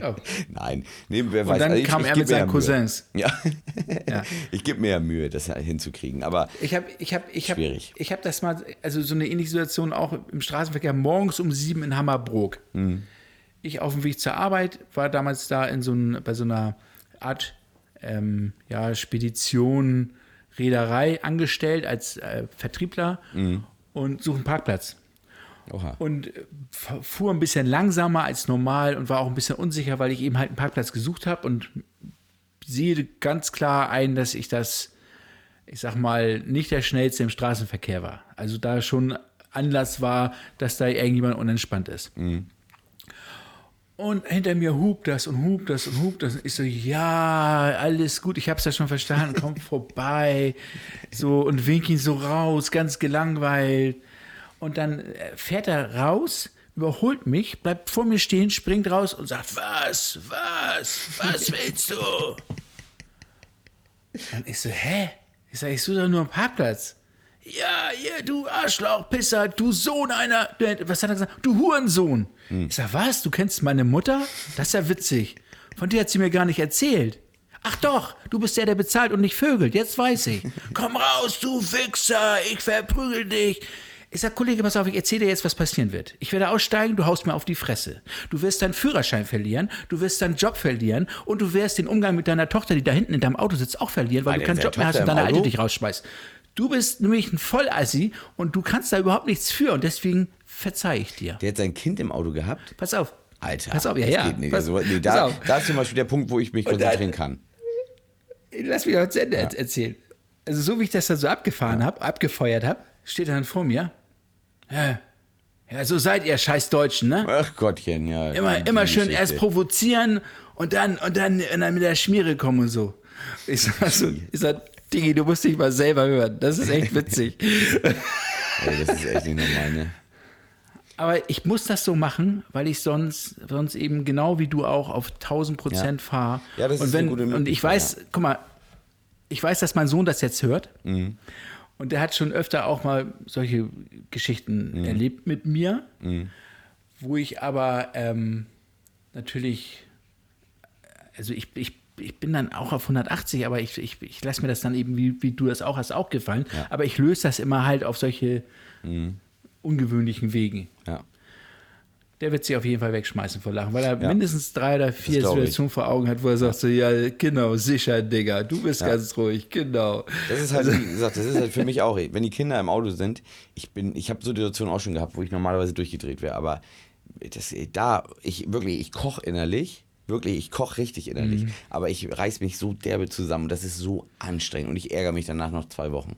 Ja. Nein, nee, wer Und weiß. dann also ich, kam ich er mit seinen. Cousins. Ja. <laughs> Ja. Ich gebe mir ja Mühe, das hinzukriegen. Aber Ich habe ich hab, ich hab, Schwierig. ich hab das mal, also so eine ähnliche Situation auch im Straßenverkehr, morgens um sieben in Hammerbrook. Mhm. Ich auf dem Weg zur Arbeit, war damals da in so ein, bei so einer Art ähm, ja, Spedition, Reederei angestellt als äh, Vertriebler Mhm. Und suche einen Parkplatz. oha. Und äh, fuhr ein bisschen langsamer als normal und war auch ein bisschen unsicher, weil ich eben halt einen Parkplatz gesucht habe und sehe ganz klar ein, dass ich das, ich sag mal, nicht der schnellste im Straßenverkehr war. Also da schon Anlass war, dass da irgendjemand unentspannt ist. Und hinter mir hupt das und hupt das und hupt das. Und ich so, ja, alles gut, ich hab's ja schon verstanden, komm <laughs> vorbei. So, und wink ihn so raus, ganz gelangweilt. Und dann äh, fährt er raus, überholt mich, bleibt vor mir stehen, springt raus und sagt, was, was, was willst du? <laughs> Und ich so, hä? Ich sag, ich suche doch nur einen Parkplatz. Ja, ja, du Arschloch, Pisser, du Sohn einer. Was hat er gesagt? Du Hurensohn. Ich sag, was? Du kennst meine Mutter? Das ist ja witzig. Von dir hat sie mir gar nicht erzählt. Ach doch, du bist der, der bezahlt und nicht vögelt. Jetzt weiß ich. <laughs> Komm raus, du Wichser, ich verprügel dich. Ich sag, Kollege, pass auf, ich erzähle dir jetzt, was passieren wird. Ich werde aussteigen, du haust mir auf die Fresse. Du wirst deinen Führerschein verlieren, du wirst deinen Job verlieren und du wirst den Umgang mit deiner Tochter, die da hinten in deinem Auto sitzt, auch verlieren, weil Alter, du keinen Job mehr hast und deine Alte dich rausschmeißt. Du bist nämlich ein Vollassi und du kannst da überhaupt nichts für und deswegen verzeih ich dir. Der hat sein Kind im Auto gehabt. Pass auf. Alter, Pass auf, ja, das ja. Geht nicht. Pass- also, nee, da, da ist zum Beispiel der Punkt, wo ich mich konzentrieren kann. Lass mich auch zu Ende erzählen. Also so wie ich das dann so abgefahren habe, abgefeuert habe, steht er dann vor mir. Ja, ja, so seid ihr scheiß Deutschen, ne? Ach Gottchen, ja. Immer, immer schön Geschichte. erst provozieren und dann, und dann, und dann mit der Schmiere kommen und so. Ich sag so, ich sag, Digi, du musst dich mal selber hören. Das ist echt witzig. <laughs> Ey, das ist echt nicht normal, ne? Aber ich muss das so machen, weil ich sonst, sonst eben genau wie du auch auf 1000 Prozent Ja. fahre. Ja, das und ist wenn, eine gute Und ich weiß, guck mal, ich weiß, dass mein Sohn das jetzt hört. Mhm. Und der hat schon öfter auch mal solche Geschichten Mhm. erlebt mit mir, wo ich aber ähm, natürlich, also ich, ich, ich bin dann auch auf 180, aber ich, ich, ich lasse mir das dann eben, wie, wie du das auch hast, auch gefallen. Aber ich löse das immer halt auf solche Mhm. ungewöhnlichen Wegen. Ja. Der wird sich auf jeden Fall wegschmeißen vor Lachen, weil er Ja. mindestens drei oder vier. Situationen vor Augen hat, wo er sagt so, ja, genau, sicher, Digga, du bist ganz ruhig, genau. Das ist halt, wie gesagt, das ist halt für mich auch, wenn die Kinder im Auto sind, ich bin, ich habe so Situationen auch schon gehabt, wo ich normalerweise durchgedreht wäre, aber das, da, ich wirklich, ich koche innerlich, wirklich, ich koche richtig innerlich, Mhm. aber ich reiß mich so derbe zusammen, das ist so anstrengend und ich ärgere mich danach noch zwei Wochen.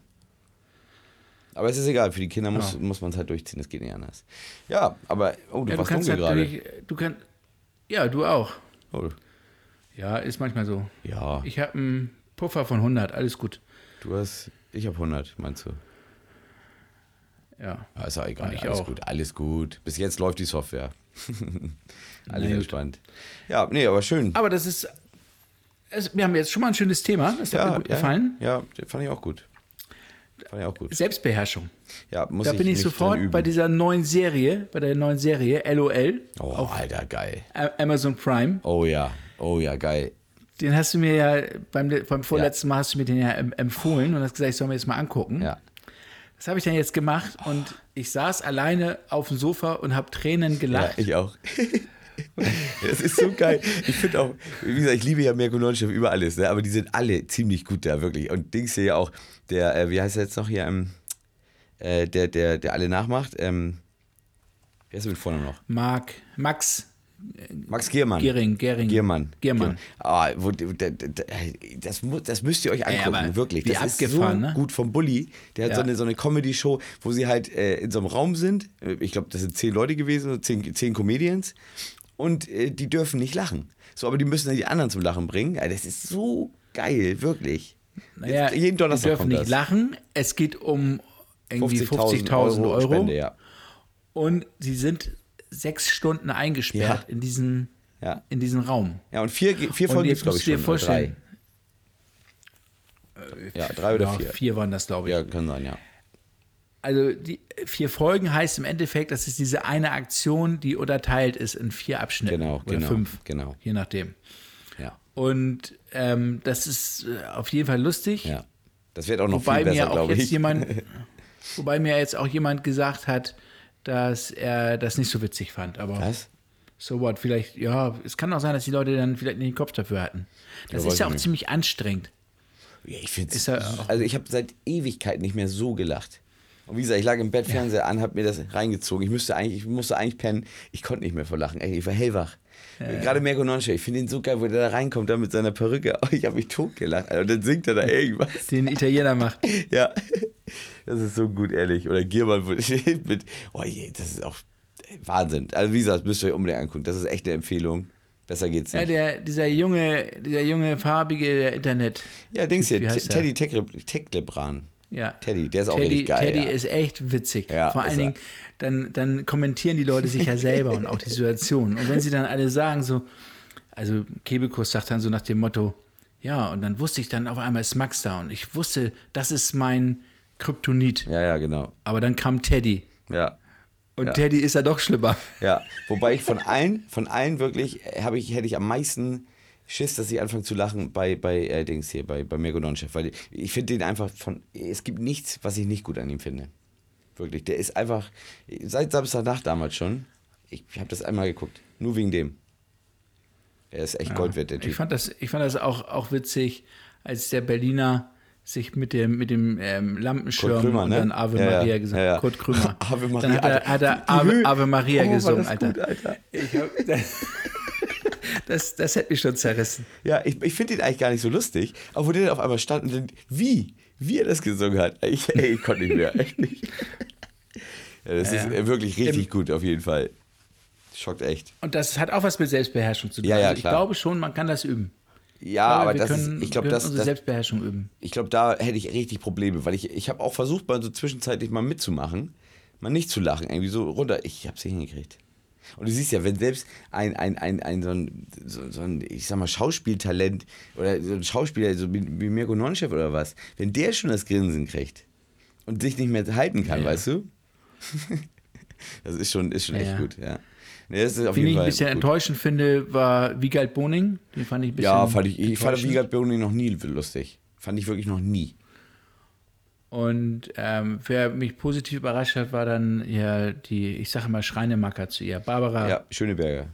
Aber es ist egal, für die Kinder muss, muss man es halt durchziehen, das geht nicht anders. Ja, aber, oh, du Ja, du warst kannst dunkel gerade. du kannst, ja, du auch. Oh, Ja, ist manchmal so. ja, Ich habe einen Puffer von 100, alles gut. du hast, ich habe 100, meinst du? Ja. Ja, ist auch egal, Und ich alles auch. gut, alles gut. Bis jetzt läuft die Software. <laughs> alles gut. entspannt. Ja, nee, aber schön. Aber das ist, es, wir haben jetzt schon mal ein schönes Thema, das hat mir gut gefallen. Ja, ja, fand ich auch gut. Fand ich auch gut. Selbstbeherrschung. Ja, muss Da bin ich mich drin sofort bei dieser neuen Serie, bei der neuen Serie LOL Oh, auf Alter, geil. Amazon Prime. Oh ja, oh ja, geil. Den hast du mir ja beim, beim vorletzten Mal hast du mir den ja em- empfohlen und hast gesagt, ich soll mir das mal angucken. Ja. Das habe ich dann jetzt gemacht und ich saß alleine auf dem Sofa und habe Tränen Ja, gelacht. ich auch. <laughs> Das ist so geil. Ich finde auch, wie gesagt, ich liebe ja Mirko Nonchef über alles, ne? aber die sind alle ziemlich gut da, wirklich. Und Dings hier ja auch, der, äh, wie heißt er jetzt noch hier, ähm, äh, der, der, der alle nachmacht, ähm, wer ist mit vorne noch? Marc, Max Max Giermann. Gehring, Gehring. Giermann. Giermann. Ah, wo, das, das müsst ihr euch angucken, aber wirklich. Das ist abgefahren, so ne? gut vom Bulli. Der hat Ja. so eine, so eine Comedy-Show, wo sie halt äh, in so einem Raum sind. Ich glaube, das sind zehn Leute gewesen, zehn, zehn Comedians. Und äh, die dürfen nicht lachen. So, aber die müssen dann die anderen zum Lachen bringen. Ja, das ist so geil, wirklich. Naja, jeden Donnerstag die dürfen nicht das. lachen. Es geht um irgendwie 50.000 50.000 Euro. Spende, ja. Und sie sind sechs Stunden eingesperrt Ja. in, diesen, Ja. in diesen Raum. Ja, und vier, vier Folgen gibt es, glaube ich, schon. vorstellen, drei. Ja, drei oder ja, vier. vier waren das, glaube ich. Ja, kann sein, ja. Also die vier Folgen heißt im Endeffekt, das ist diese eine Aktion, die unterteilt ist in vier Abschnitte. Genau, oder genau, fünf. genau. Je nachdem. Ja, Und ähm, das ist äh, auf jeden Fall lustig. ja. Das wird auch noch Wobei viel besser, glaube jetzt ich. jemand, <laughs> wobei mir jetzt auch jemand gesagt hat, dass er das nicht so witzig fand. Aber Was? so what? Vielleicht, ja, es kann auch sein, dass die Leute dann vielleicht nicht den Kopf dafür hatten. Das Ja, ist ja auch nicht. ziemlich anstrengend. Ja, ich finde ja auch- Also ich habe seit Ewigkeiten nicht mehr so gelacht. Und wie gesagt, ich lag im Bett, Fernseher an, habe mir das reingezogen. Ich müsste eigentlich, ich musste eigentlich pennen. Ich konnte nicht mehr vor Lachen. Ich war hellwach. Gerade Mirko Nonche, ich finde ihn so geil, wo der da reinkommt, da mit seiner Perücke. Oh, <laughs> ich habe mich totgelacht. Und dann singt er da irgendwas. Den Italiener macht. <laughs> Ja, das ist so gut, ehrlich. Oder Giermann <laughs> mit, oh je, das ist auch Wahnsinn. Also wie gesagt, müsst ihr euch unbedingt angucken. Das ist echt eine Empfehlung. Besser geht's Ja, nicht. der, dieser junge, dieser junge farbige Internet. Ja, Dings hier, Teddy Teklebran. Ja. Teddy, der ist auch Teddy, richtig geil. Teddy ja. ist echt witzig. Ja, Vor allen. Dingen, dann, dann kommentieren die Leute sich ja selber und auch die Situation. Und wenn sie dann alle sagen so, also Kebekus sagt dann so nach dem Motto, ja, und dann wusste ich dann auf einmal ist Max da und ich wusste, das ist mein Kryptonit. ja, ja, genau. Aber dann kam Teddy. Ja. Und Ja. Teddy ist ja doch schlimmer. Ja, wobei ich von allen, von allen wirklich, äh, habe ich, hätte ich am meisten Schiss, dass ich anfange zu lachen bei, bei äh, Dings hier, bei, bei Mirko Nonchef, weil ich finde den einfach von, es gibt nichts, was ich nicht gut an ihm finde. Wirklich, der ist einfach, seit Samstagnacht damals schon, ich habe das einmal geguckt, nur wegen dem. Er ist echt Gold wert, der Ich Typ. fand das, ich fand das auch, auch witzig, als der Berliner sich mit dem, mit dem ähm, Lampenschirm Kurt Krömer, und ne? dann Ave Ja, ja. Maria gesungen. Ja, ja. Kurt Krömer. <laughs> Ave Maria, Dann hat er, hat er Ave. Ave Maria Oh, gesungen, das Alter. gut, Alter. <laughs> Hab, das, das, das hätte mich schon zerrissen. Ja, ich, ich finde ihn eigentlich gar nicht so lustig, aber wo der dann auf einmal stand und dann, wie, wie er das gesungen hat, ich, ey, ich konnte nicht mehr, echt nicht. Ja, das Ja, ist ja. äh, wirklich richtig gut, auf jeden Fall. Schockt echt. Und das hat auch was mit Selbstbeherrschung zu tun. Ja, ja, also ich klar. glaube schon, man kann das üben. Ja, Aber aber das können, ist, ich glaube, das, unsere das, Selbstbeherrschung üben. ich glaube, da hätte ich richtig Probleme, weil ich, ich habe auch versucht, mal so zwischenzeitlich mal mitzumachen, mal nicht zu lachen, irgendwie so runter. Ich habe es hingekriegt. Und du siehst ja, wenn selbst ein, ein, ein, ein, so, ein so, so ein, ich sag mal, Schauspieltalent oder so ein Schauspieler, so wie, wie Mirko Nonchef oder was, wenn der schon das Grinsen kriegt und sich nicht mehr halten kann, Ja, weißt du? <laughs> das ist schon, ist schon Ja, echt gut, ja. Nee, das ist auf Wen ich jeden ein Fall bisschen gut. enttäuschend finde, war Wiegald Boning. Den fand ich ein bisschen Ja, fand ich, ich fand. Wiegald Boning noch nie lustig. Fand ich wirklich noch nie. Und ähm, wer mich positiv überrascht hat, war dann ja die, ich sage mal, Schreinemacker zu ihr. Barbara Ja, Schöneberger.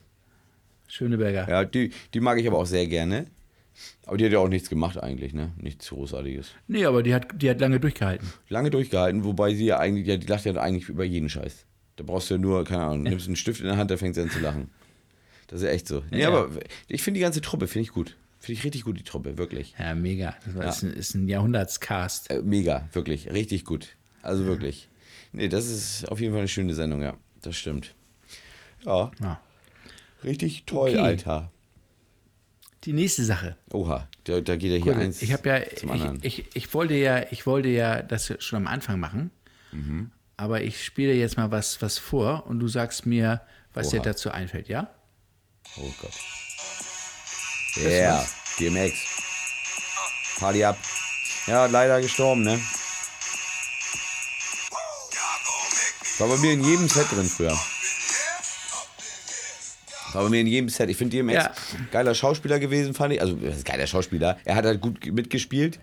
Schöneberger. Ja, die, die mag ich aber auch sehr gerne. Aber die hat ja auch nichts gemacht eigentlich, ne? Nichts Großartiges. Nee, aber die hat, die hat lange durchgehalten. Lange durchgehalten, wobei sie ja eigentlich, ja, die lacht ja eigentlich über jeden Scheiß. Da brauchst du ja nur, keine Ahnung, nimmst einen Stift in der Hand, da fängt sie an zu lachen. Das ist echt so. Nee, Ja. aber ich finde die ganze Truppe, finde ich gut. Finde ich richtig gut, die Truppe, wirklich. Ja, mega. Das war, Ja. Ist, ein, ist ein Jahrhundertscast. Äh, mega, wirklich, richtig gut. Also wirklich. Nee, das ist auf jeden Fall eine schöne Sendung, ja. Das stimmt. Ja, Ja. richtig toll, Okay. Alter. Die nächste Sache. Oha, da, da geht ja hier Gut, eins ich habe ja, zum anderen. ich, ich, ich wollte ja, ich wollte ja das schon am Anfang machen, Mhm. Aber ich spiele jetzt mal was, was vor und du sagst mir, was dir Oha. dazu einfällt, ja? Oh Gott. Ja, yeah, DMX. Party ab. Ja, leider gestorben, ne? War bei mir in jedem Set drin früher. War bei mir in jedem Set. Ich finde DMX Ja. geiler Schauspieler gewesen, fand ich. Also, geiler Schauspieler. Er hat halt gut mitgespielt.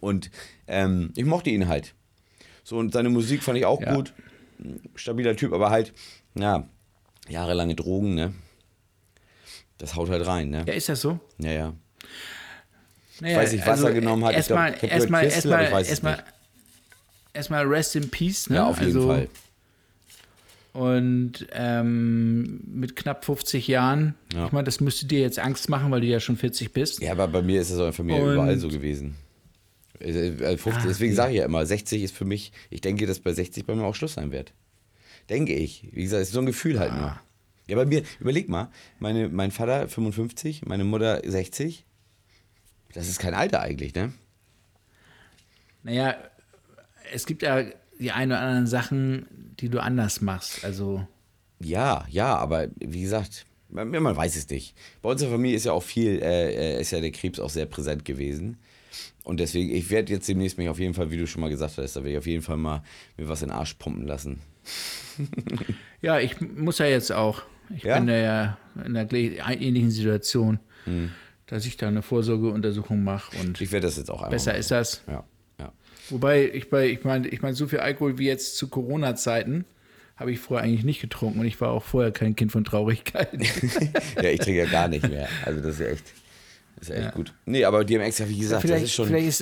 Und ähm, ich mochte ihn halt. So, und seine Musik fand ich auch Ja. gut. Stabiler Typ, aber halt, ja, jahrelange Drogen, ne? Das haut halt rein, ne? Ja, ist das so? Ja, ja. Naja, weiß nicht, was er genommen hat. Ich Erstmal, ich erstmal, ich erstmal, erstmal, erstmal Rest in Peace, ne? Ja, auf jeden also, Fall. Und ähm, mit knapp 50 Jahren, Ja. ich meine, das müsste dir jetzt Angst machen, weil du ja schon 40 bist. Ja, aber bei mir ist es auch mir Und- überall so gewesen. Äh, äh, 50, Ah, deswegen sage ich ja immer, 60 ist für mich, ich denke, dass bei 60 bei mir auch Schluss sein wird. Denke ich. Wie gesagt, es ist so ein Gefühl halt Ah. nur. Ja, bei mir, überleg mal, meine, mein Vater 55, meine Mutter 60. Das ist kein Alter eigentlich, ne? Naja, es gibt ja die ein oder anderen Sachen, die du anders machst. Also, Ja, ja, aber wie gesagt, man, man weiß es nicht. Bei unserer Familie ist ja auch viel, äh, äh, ist ja der Krebs auch sehr präsent gewesen. Und deswegen, ich werde jetzt demnächst mich auf jeden Fall, wie du schon mal gesagt hast, da werde ich auf jeden Fall mal mir was in den Arsch pumpen lassen. <laughs> ja, ich muss ja jetzt auch. Ich Ja? bin ja in einer ähnlichen Situation, dass ich da eine Vorsorgeuntersuchung mache und Ich werde das jetzt auch einmal besser machen. ist das. Ja, ja. Wobei, ich, bei, ich meine, ich mein, so viel Alkohol wie jetzt zu Corona-Zeiten habe ich vorher eigentlich nicht getrunken und ich war auch vorher kein Kind von Traurigkeit. <laughs> ja, ich trinke ja gar nicht <laughs> mehr. Also das ist ja echt, ist ja echt Ja. gut. Nee, aber DMX, ja, wie gesagt, das vielleicht, ist schon. vielleicht ist,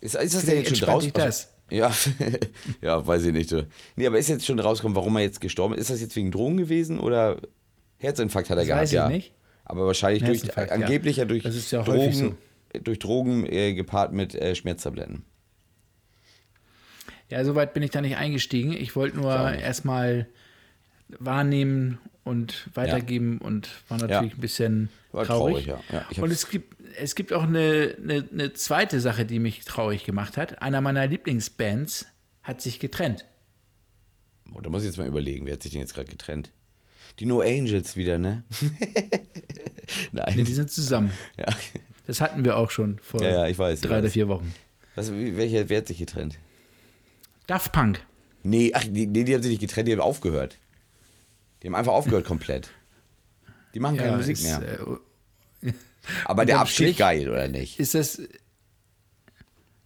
Ist, ist das denn jetzt schon dich das. <laughs> Ja, <laughs> ja, weiß ich nicht. Nee, aber ist jetzt schon rausgekommen, warum er jetzt gestorben ist? Ist das jetzt wegen Drogen gewesen oder Herzinfarkt hat er Das gehabt? weiß ich ja. nicht. Aber wahrscheinlich durch, ja. angeblich ja durch Das ja Drogen, durch Drogen äh, gepaart mit äh, Schmerztabletten. Ja, soweit bin ich da nicht eingestiegen. Ich wollte nur erstmal wahrnehmen und weitergeben und war natürlich ein bisschen War traurig. traurig, ja. Ja, und es gibt, es gibt auch eine, eine, eine zweite Sache, die mich traurig gemacht hat. Einer meiner Lieblingsbands hat sich getrennt. Oh, da muss ich jetzt mal überlegen, wer hat sich denn jetzt gerade getrennt? Die No Angels wieder, ne? <laughs> Nein. Die sind zusammen. Ja. Das hatten wir auch schon vor Ja, ja, ich weiß, drei oder vier Wochen. Was, welcher, wer hat sich getrennt? Daft Punk. Nee, ach, die, nee, die haben sich nicht getrennt, die haben aufgehört. Die haben einfach aufgehört komplett. Die machen keine Musik ist, mehr. äh, Aber der Abschied Strich- geil, oder nicht? ist das.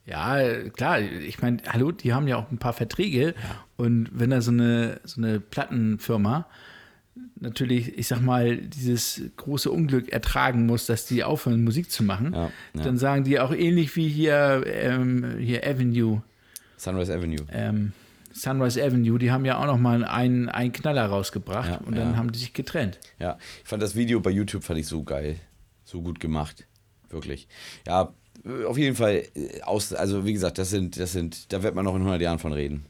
Ja, klar, ich meine, hallo, die haben ja auch ein paar Verträge. Und wenn da so eine, so eine Plattenfirma natürlich, ich sag mal, dieses große Unglück ertragen muss, dass die aufhören, Musik zu machen, Ja, ja. dann sagen die auch ähnlich wie hier, ähm, hier Avenue, Sunrise Avenue. ähm, Sunrise Avenue, die haben ja auch noch mal einen, einen Knaller rausgebracht Ja, und dann ja. haben die sich getrennt. Ja, ich fand das Video bei YouTube fand ich so geil. So gut gemacht. Wirklich. Ja, auf jeden Fall äh, aus, also wie gesagt, das sind, das sind, da wird man noch in 100 Jahren von reden.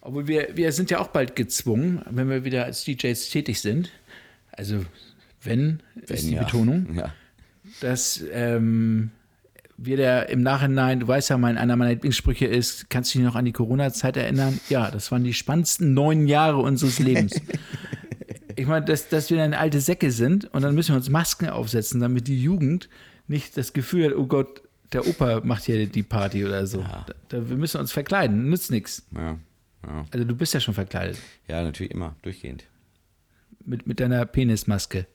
Obwohl wir, wir sind ja auch bald gezwungen, wenn wir wieder als DJs tätig sind, also wenn, ist die ja. Betonung, <laughs> Ja. dass ähm, wir da im Nachhinein, du weißt ja, mein, einer meiner Lieblingssprüche ist, kannst du dich noch an die Corona-Zeit erinnern? Ja, das waren die spannendsten neun Jahre unseres Lebens. <laughs> ich meine, dass, dass wir dann alte Säcke sind und dann müssen wir uns Masken aufsetzen, damit die Jugend nicht das Gefühl hat, oh Gott, der Opa macht hier die Party oder so. Da, da, wir müssen uns verkleiden, nützt nichts. Ja. Ja. Also du bist ja schon verkleidet ja, natürlich immer, durchgehend. mit, mit deiner Penismaske.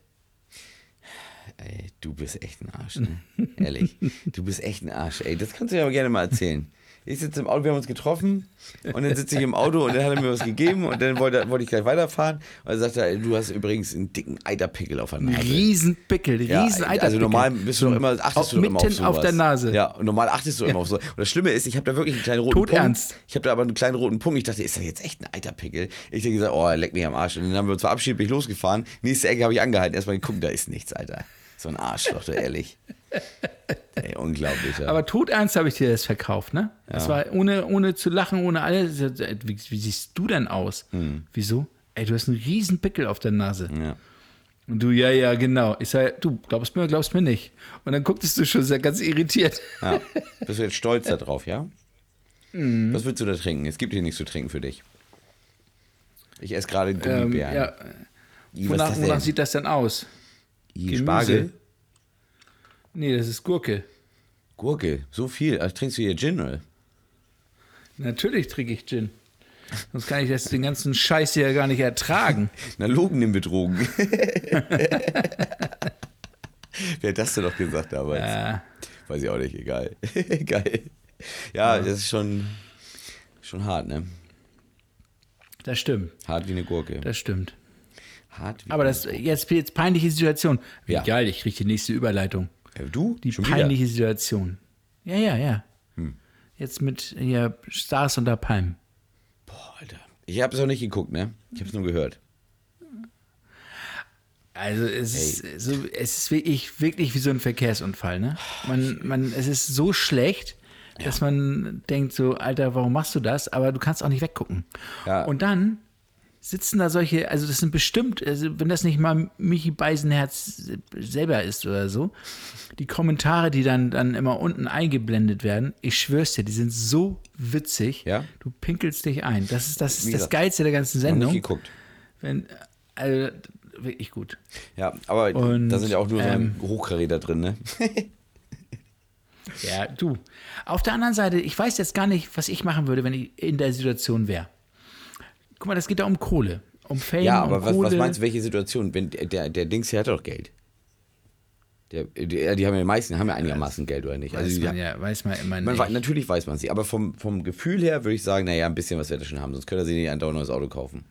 Ey, du bist echt ein Arsch, ne? <laughs> Ehrlich. Du bist echt ein Arsch, ey. Das kannst du ja aber gerne mal erzählen. Ich sitze im Auto, wir haben uns getroffen und dann sitze ich im Auto und dann hat er mir was gegeben und dann wollte, wollte ich gleich weiterfahren und dann sagt er, du hast übrigens einen dicken Eiterpickel auf der Nase. Riesenpickel, Ja, riesen also normal bist du doch immer, achtest Auf- du immer auf mitten sowas. auf der Nase. Ja, und normal achtest du immer auf so. Und das Schlimme ist, ich habe da wirklich einen kleinen roten Todernst. Punkt. Ich habe da aber einen kleinen roten Punkt. Ich dachte, ist das jetzt echt ein Eiterpickel? Ich habe gesagt, oh, leck mich am Arsch. Und dann haben wir uns verabschiedet, bin ich losgefahren. Nächste Ecke habe ich angehalten. Erstmal geguckt, da ist nichts, Alter. So ein Arschloch, du ehrlich. Ey, unglaublich. Ja. Aber todernst habe ich dir das verkauft, ne? Das war ohne, ohne zu lachen, ohne alles. Wie, wie siehst du denn aus? Hm. Wieso? Ey, du hast einen riesen Pickel auf der Nase. ja. Und du, ja, ja, genau. Ich sage, du glaubst mir, glaubst mir nicht. Und dann gucktest du schon sehr ganz irritiert. ja. Bist du jetzt stolz darauf, ja? Mhm. Was willst du da trinken? Es gibt hier nichts zu trinken für dich. Ich esse gerade Ähm, Gummibären. ja, wonach, wonach sieht das denn aus? Gemüse? Spargel? Nee, das ist Gurke. Gurke, so viel. Also, trinkst du hier Gin, oder? Natürlich trinke ich Gin. Sonst kann ich das, den ganzen Scheiß hier ja gar nicht ertragen. <laughs> Na, Logen den Betrogen. <laughs> Wer hat das denn noch gesagt damals? Ja. Weiß ich auch nicht, egal. <laughs> Geil. Ja, das ist schon, schon hart, ne? Das stimmt, Hart wie eine Gurke. das stimmt. Hart wie Aber das jetzt, jetzt peinliche Situation. Wie Ja. geil, ich kriege die nächste Überleitung. Gurke. Äh, Du? Die Schon peinliche Situation. Ja, ja, ja. Hm. Jetzt mit hier Stars unter Palmen. Wieder? Boah, Alter. Ich habe es auch nicht geguckt, ne? Ich habe es nur gehört. Also es ist, so, es ist wirklich, wirklich wie so ein Verkehrsunfall, ne? Man, man, es ist so schlecht, dass man denkt so, Alter, warum machst du das? Aber du kannst auch nicht weggucken. Ja. Und dann sitzen da solche, also das sind bestimmt, also wenn das nicht mal Michi Beisenherz selber ist oder so, die Kommentare, die dann, dann immer unten eingeblendet werden, ich schwör's dir, die sind so witzig, Ja? du pinkelst dich ein. Das ist das, Wie das Geilste der ganzen Sendung. nicht geguckt. Wenn, also, wirklich gut. Ja, aber Und, da sind ja auch nur so ähm, Hochkaräter drin, ne? <laughs> Ja, du. Auf der anderen Seite, ich weiß jetzt gar nicht, was ich machen würde, wenn ich in der Situation wäre. Guck mal, das geht da um Kohle. Um Fame, Ja, um aber was, Kohle. was meinst du, welche Situation? Wenn der, der, der Dings hier hat doch Geld. Der, der, die haben ja die meisten haben ja einigermaßen Geld, oder nicht? Weiß Also, man ja, weiß man immer man, nicht. natürlich weiß man sie, aber vom, vom Gefühl her würde ich sagen, naja, ein bisschen was wird er schon haben, sonst könnte er sich nicht ein neues Auto kaufen.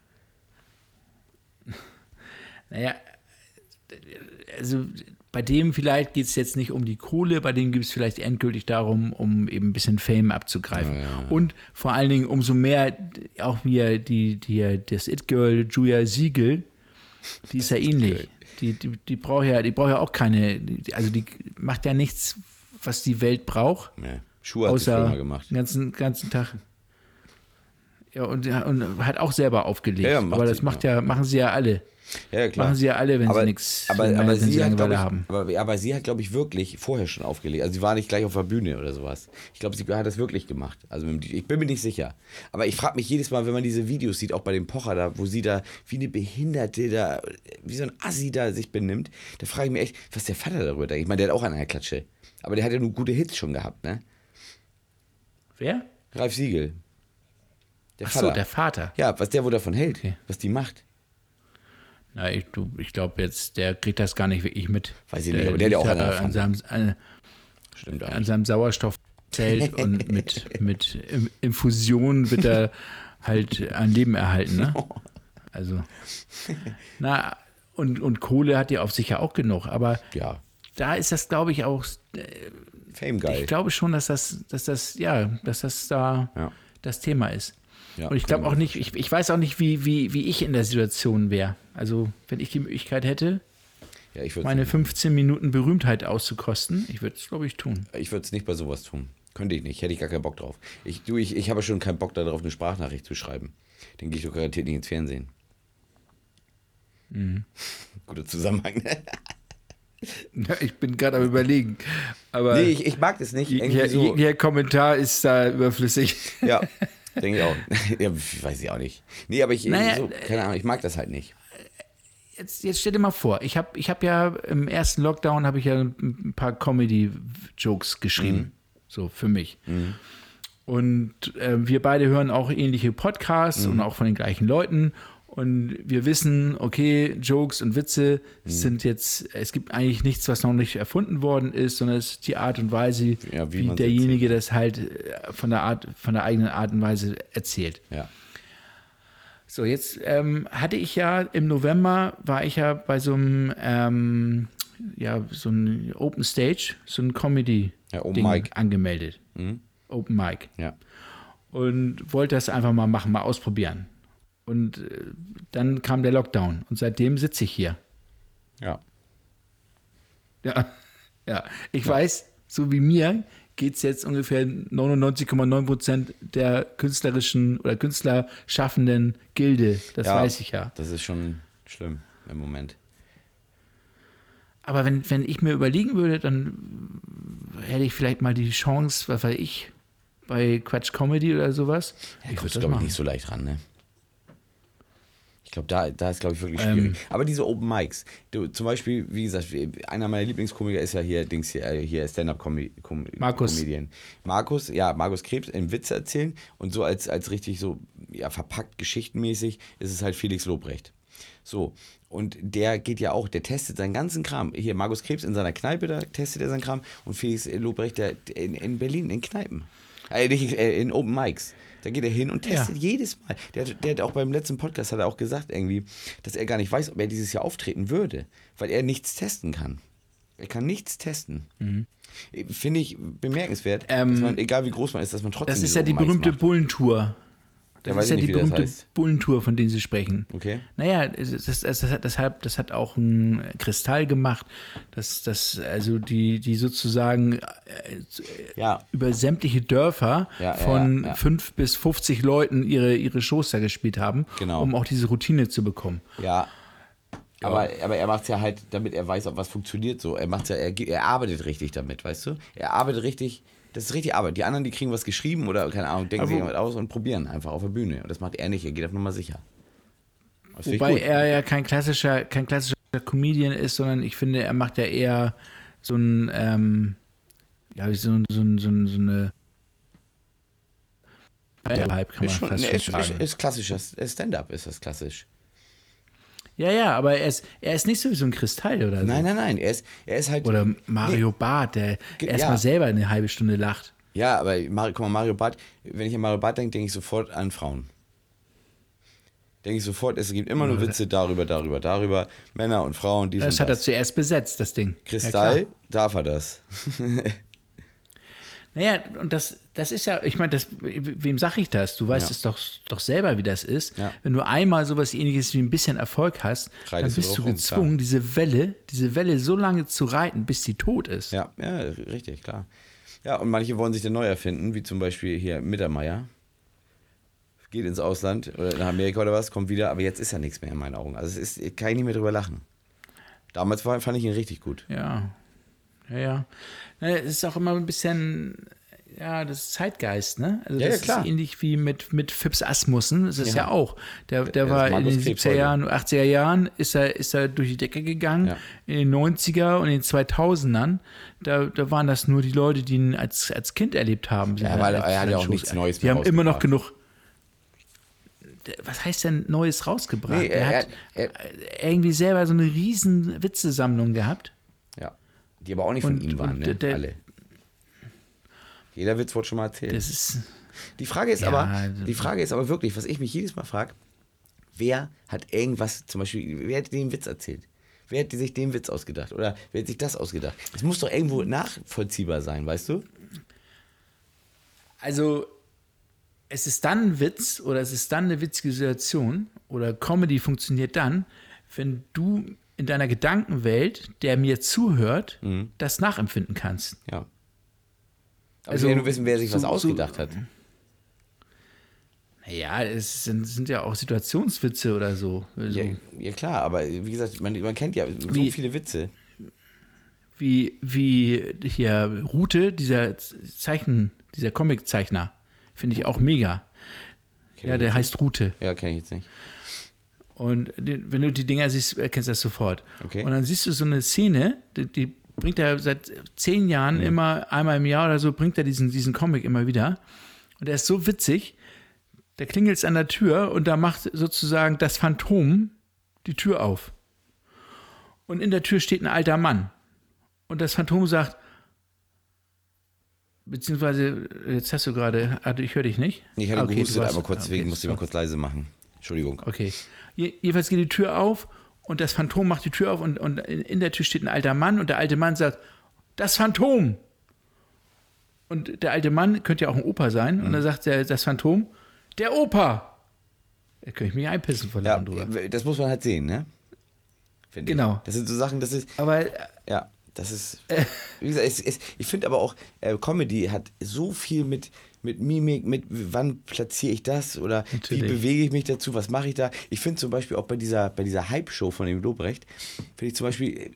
<laughs> Naja, also bei dem vielleicht geht es jetzt nicht um die Kohle, bei dem geht es vielleicht endgültig darum, um eben ein bisschen Fame abzugreifen. Und vor allen Dingen umso mehr auch wie die, die, das It-Girl Julia Siegel, die ist ja ähnlich. Die, die, die braucht ja, die braucht ja auch keine, also die macht ja nichts, was die Welt braucht. Ja. Schuhe hat außer gemacht. den ganzen, ganzen Tag. Ja, und, und hat auch selber aufgelegt. Ja, ja, aber das macht ja, machen sie ja alle. Ja, klar. Machen sie ja alle, wenn aber, sie nichts, aber, aber sie hat, ich, haben. Aber, aber sie hat, glaube ich, wirklich vorher schon aufgelegt. Also sie war nicht gleich auf der Bühne oder sowas. Ich glaube, sie hat das wirklich gemacht. Also ich bin mir nicht sicher. Aber ich frage mich jedes Mal, wenn man diese Videos sieht, auch bei dem Pocher da, wo sie da wie eine Behinderte da, wie so ein Assi da sich benimmt, da frage ich mich echt, was der Vater darüber denkt. Ich meine, der hat auch an einer Klatsche. Aber der hat ja nur gute Hits schon gehabt, ne? Wer? Ralf Siegel. Der Ach so, der Vater. Ja, was der wohl davon hält, Okay. was die macht. Na, ich, ich glaube jetzt, der kriegt das gar nicht wirklich mit. Weiß ich nicht, aber der hat ja auch an seinem, an, Stimmt an seinem Sauerstoffzelt <laughs> und mit, mit Im- Infusion wird er halt ein Leben erhalten, ne? <laughs> Also, na, und, und Kohle hat ja auf sich ja auch genug, aber Ja, da ist das, glaube ich, auch, Fame geil. ich glaube schon, dass das, dass das, ja, dass das da Ja. das Thema ist. Ja, und ich glaube auch ich nicht, ich, ich weiß auch nicht, wie, wie, wie ich in der Situation wäre. Also, wenn ich die Möglichkeit hätte, ja, meine 15 Minuten Berühmtheit auszukosten, ich würde es, glaube ich, tun. Ich würde es nicht bei sowas tun. Könnte ich nicht, hätte ich gar keinen Bock drauf. Ich, du, ich, ich habe schon keinen Bock darauf, eine Sprachnachricht zu schreiben. Dann gehe ich doch garantiert nicht ins Fernsehen. Mhm. <laughs> Guter Zusammenhang. <laughs> Ja, ich bin gerade am überlegen. Aber nee, ich, ich mag das nicht. Irgendwie so. jeglicher Kommentar ist da überflüssig. Ja, <laughs> denke ich auch. ja, weiß ich auch nicht. Nee, aber ich, Naja, so, keine Ahnung, ich mag das halt nicht. Jetzt, jetzt stell dir mal vor, ich habe ich hab ja im ersten Lockdown habe ich ja ein paar Comedy-Jokes geschrieben. So für mich. Und äh, wir beide hören auch ähnliche Podcasts und auch von den gleichen Leuten. Und wir wissen, okay, Jokes und Witze sind jetzt, es gibt eigentlich nichts, was noch nicht erfunden worden ist, sondern es ist die Art und Weise, Ja, wie wie derjenige das halt äh, von der Art, von der eigenen Art und Weise erzählt. Ja. So, jetzt ähm, hatte ich ja im November war ich ja bei so einem ähm, ja, so ein Open Stage, so ein Comedy Ja, Open Ding Mic. angemeldet. Open Mic. Ja. Und wollte das einfach mal machen, mal ausprobieren. Und äh, dann kam der Lockdown und seitdem sitze ich hier. Ja. Ja, <laughs> ja. Ich weiß, so wie mir geht es jetzt ungefähr 99,9 Prozent der künstlerischen oder Künstlerschaffenden Gilde. Das ja, weiß ich ja. Das ist schon schlimm im Moment. Aber wenn, wenn ich mir überlegen würde, dann hätte ich vielleicht mal die Chance, was weiß ich, bei Quatsch Comedy oder sowas. Ja, ich kommst glaube ich, nicht so leicht ran, ne? Ich glaube, da, da ist, glaube ich, wirklich Ähm. schwierig. Aber diese Open Mics, du, zum Beispiel, wie gesagt, einer meiner Lieblingskomiker ist ja hier, Dings hier, äh, hier Stand-Up-Comedian. Markus. Comedian. Markus, ja, Markus Krebs in Witze erzählen und so als, als richtig so, ja, verpackt geschichtenmäßig ist es halt Felix Lobrecht. So, und der geht ja auch, der testet seinen ganzen Kram. Hier, Markus Krebs in seiner Kneipe, da testet er seinen Kram und Felix Lobrecht der, in, in Berlin in Kneipen. Äh, nicht, äh, in Open Mics. Da geht er hin und testet Ja. jedes Mal. Der, hat- der hat auch beim letzten Podcast hat er auch gesagt irgendwie, dass er gar nicht weiß, ob er dieses Jahr auftreten würde, weil er nichts testen kann. Er kann nichts testen. Finde ich bemerkenswert, dass Mhm. Ähm, man, egal wie groß man ist, dass man trotzdem Das ist ja die berühmte. Bullentour. Das weiß ist ja die das berühmte heißt. Bullentour, von denen Sie sprechen. Okay. Naja, das, das, das, hat, das, hat, das hat auch ein Kristall gemacht, dass das, also die, die sozusagen äh, Ja, über sämtliche Dörfer Ja, ja, von ja, ja. 5 bis 50 Leuten ihre, ihre Shows da gespielt haben, Genau. um auch diese Routine zu bekommen. ja. Aber, aber er macht es ja halt, damit er weiß, ob was funktioniert so. Er macht's ja, er, er arbeitet richtig damit, weißt du? Er arbeitet richtig, das ist richtig Arbeit. Die anderen, die kriegen was geschrieben oder, keine Ahnung, denken Aber- sich irgendwas aus und probieren einfach auf der Bühne. Und das macht er nicht, er geht auf Nummer sicher. Das Wobei er ja kein klassischer, kein klassischer Comedian ist, sondern ich finde, er macht ja eher so ein, ähm, ja, so, ein- so, ein- so, ein- so eine Hype, kann man ist, schon, fast nee, ist, ist, ist klassischer Stand-up, ist das klassisch. Ja, ja, aber er ist, er ist nicht so wie so ein Kristall oder so. Nein, nein, nein, er ist, er ist halt. Oder Mario Barth, der erstmal ja. selber eine halbe Stunde lacht. Ja, aber Mario, guck mal, Mario Barth, wenn ich an Mario Barth denke, denke ich sofort an Frauen. Denke ich sofort, es gibt immer nur Witze darüber, darüber, darüber. Männer und Frauen, dies Das und hat er das. zuerst besetzt, das Ding. Kristall, Ja, darf er das. <laughs> naja, und das, das ist ja, ich meine, das, wem sag ich das? Du weißt Ja. es doch, doch selber, wie das ist. Ja. Wenn du einmal sowas ähnliches wie ein bisschen Erfolg hast, dann Reitest du bist du rum, gezwungen, klar. diese Welle, diese Welle so lange zu reiten, bis sie tot ist. Ja, ja, richtig, klar. Ja, und manche wollen sich dann neu erfinden, wie zum Beispiel hier Mittermeier. Geht ins Ausland oder nach Amerika oder was, kommt wieder, aber jetzt ist ja nichts mehr in meinen Augen. Also es ist, kann ich nicht mehr drüber lachen. Damals war, fand ich ihn richtig gut. Ja. Ja, ja. Es ist auch immer ein bisschen, ja, das ist Zeitgeist, ne? Also Ja, ja, das klar. ist ähnlich wie mit, mit Fips Asmussen. Das ist ja, Ja. auch. Der, der ist war in den Krebs 70er heute. Jahren, 80er Jahren, ist er, ist er durch die Decke gegangen. Ja. In den 90er und in den 2000ern, da, da waren das nur die Leute, die ihn als, als Kind erlebt haben. Ja, weil er hat ja auch nichts Neues Die haben immer noch genug. Was heißt denn Neues rausgebracht? Nee, er, er- hat er- irgendwie selber so eine riesen Witzesammlung gehabt. Die aber auch nicht von Und- ihm waren, ne? der- Alle. Jeder Witz wurde schon mal erzählt. Ist. Die Frage ist Ja, aber, also- die Frage ist aber wirklich, was ich mich jedes Mal frage, wer hat irgendwas, zum Beispiel, wer hat den Witz erzählt? Wer hat sich den Witz ausgedacht? Oder wer hat sich das ausgedacht? Es muss doch irgendwo nachvollziehbar sein, weißt du? Also, es ist dann ein Witz oder es ist dann eine witzige Situation oder Comedy funktioniert dann, wenn du in deiner Gedankenwelt, der mir zuhört, Mhm. das nachempfinden kannst. Ja. Aber Also, ich will nur wissen, wer sich was so- so- ausgedacht hat. Ja, es sind, sind ja auch Situationswitze oder so. Also, Ja, ja klar, aber wie gesagt, man, man kennt ja so Wie- viele Witze. Wie, wie hier Rute, dieser Zeichen, dieser Comiczeichner, finde ich auch mega. Kenn Ja, der heißt Rute. Ja, kenne ich jetzt nicht. Und wenn du die Dinger siehst, erkennst du das sofort. Okay. Und dann siehst du so eine Szene, die, die bringt er seit zehn Jahren immer, einmal im Jahr oder so, bringt er diesen, diesen Comic immer wieder. Und der ist so witzig, da klingelt es an der Tür und da macht sozusagen das Phantom die Tür auf. Und in der Tür steht ein alter Mann. Und das Phantom sagt, beziehungsweise, jetzt hast du gerade, ah, ich höre dich nicht. Ich hatte Ah, okay, gehustet, aber kurz, deswegen okay, musste ich mal kurz leise machen. Entschuldigung. Okay. Je- Jedenfalls geht die Tür auf und das Phantom macht die Tür auf und, und in der Tür steht ein alter Mann und der alte Mann sagt, das Phantom. Und der alte Mann könnte ja auch ein Opa sein und dann sagt der, das Phantom, der Opa. Da könnte ich mich einpissen von Ja, drüber. das muss man halt sehen, ne? Finde Genau. Ich. Das sind so Sachen, das ist, Aber Ja, das ist. <laughs> Wie gesagt, es, es, ich finde aber auch, äh, Comedy hat so viel mit, mit Mimik, mit wann platziere ich das oder Natürlich. wie bewege ich mich dazu, was mache ich da. Ich finde zum Beispiel auch bei dieser, bei dieser Hype-Show von dem Lobrecht, finde ich zum Beispiel,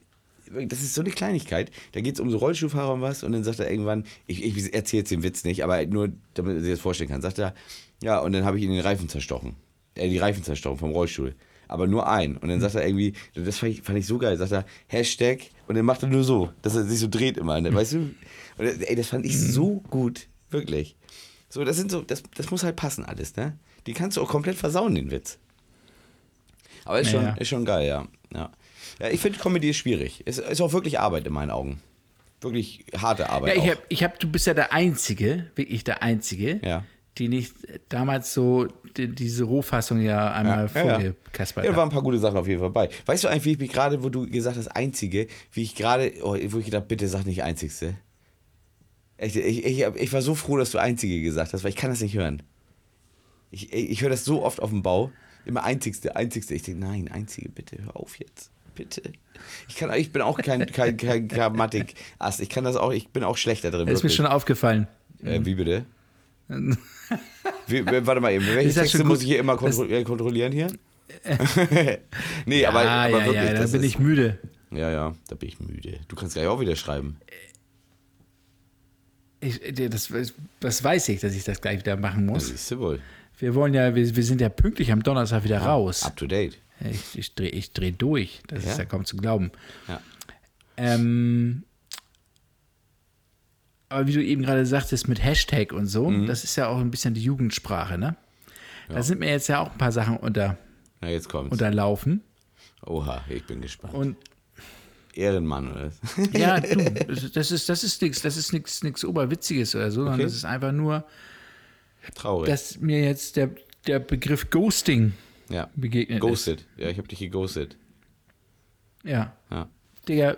äh, das ist so eine Kleinigkeit. Da geht es um so Rollstuhlfahrer und was und dann sagt er irgendwann, ich, ich erzähle jetzt den Witz nicht, aber nur, damit er sich das vorstellen kann, sagt er, ja, und dann habe ich ihn den Reifen zerstochen. Äh, die Reifen zerstochen vom Rollstuhl. aber nur ein. Und dann sagt er irgendwie, das fand ich, fand ich so geil, sagt er Hashtag und dann macht er nur so, dass er sich so dreht immer, ne? weißt du? Und, ey, das fand ich so gut, wirklich. So, das sind so, das, das muss halt passen alles, ne? Die kannst du auch komplett versauen, den Witz. Aber ist, schon, Naja. ist schon geil, ja. Ja, ja ich finde, Comedy ist schwierig. Es ist auch wirklich Arbeit in meinen Augen. Wirklich harte Ja, Arbeit. ich auch. hab, ich hab, du bist ja der Einzige, wirklich der Einzige, Ja. die nicht damals so die, diese Rohfassung ja einmal Ja, ja, ja. vorgekaspert Ja, da hat. waren ein paar gute Sachen auf jeden Fall bei. Weißt du eigentlich, wie ich mich gerade, wo du gesagt hast, Einzige, wie ich gerade, oh, wo ich gedacht, bitte sag nicht Einzigste. Echt, ich, ich, ich war so froh, dass du Einzige gesagt hast, weil ich kann das nicht hören. Ich, ich höre das so oft auf dem Bau. Immer Einzigste, Einzigste. Ich denke, nein, Einzige, bitte, hör auf jetzt. Bitte. Ich, kann, ich bin auch kein, kein, kein Grammatik-Ast. Ich kann das auch, ich bin auch schlechter drin. Das ist mir schon aufgefallen. Äh, wie bitte? <laughs> Wie, w- warte mal eben, welche das Texte muss ich hier immer kontro äh, kontrollieren hier? <laughs> <laughs> nee, aber, ah, aber ja, wirklich, ja, da das bin ist, ich müde. Ja, ja, da bin ich müde. Du kannst gleich auch wieder schreiben. Ich, das, das weiß ich, dass ich das gleich wieder machen Das muss. siehst du wohl. Wir wollen ja, wir, wir sind ja pünktlich am Donnerstag wieder raus. Up to date. Ich, ich drehe ich dreh durch. Das Ja? ist ja kaum zu glauben. Ja. Ähm, aber wie du eben gerade sagtest mit Hashtag und so, Mhm. das ist ja auch ein bisschen die Jugendsprache, ne? Da sind mir jetzt ja auch ein paar Sachen unter, Na, jetzt kommt's. unterlaufen. Oha, ich bin gespannt. Und Ehrenmann, oder? <laughs> ja, du, <laughs> das ist, das ist nichts, das ist nichts, nichts Oberwitziges oder so, sondern Okay. das ist einfach nur, Traurig. dass mir jetzt der, der Begriff Ghosting ja. begegnet Ghosted. Ja, ich hab dich geghostet. ist. Ja. Ja. Digga,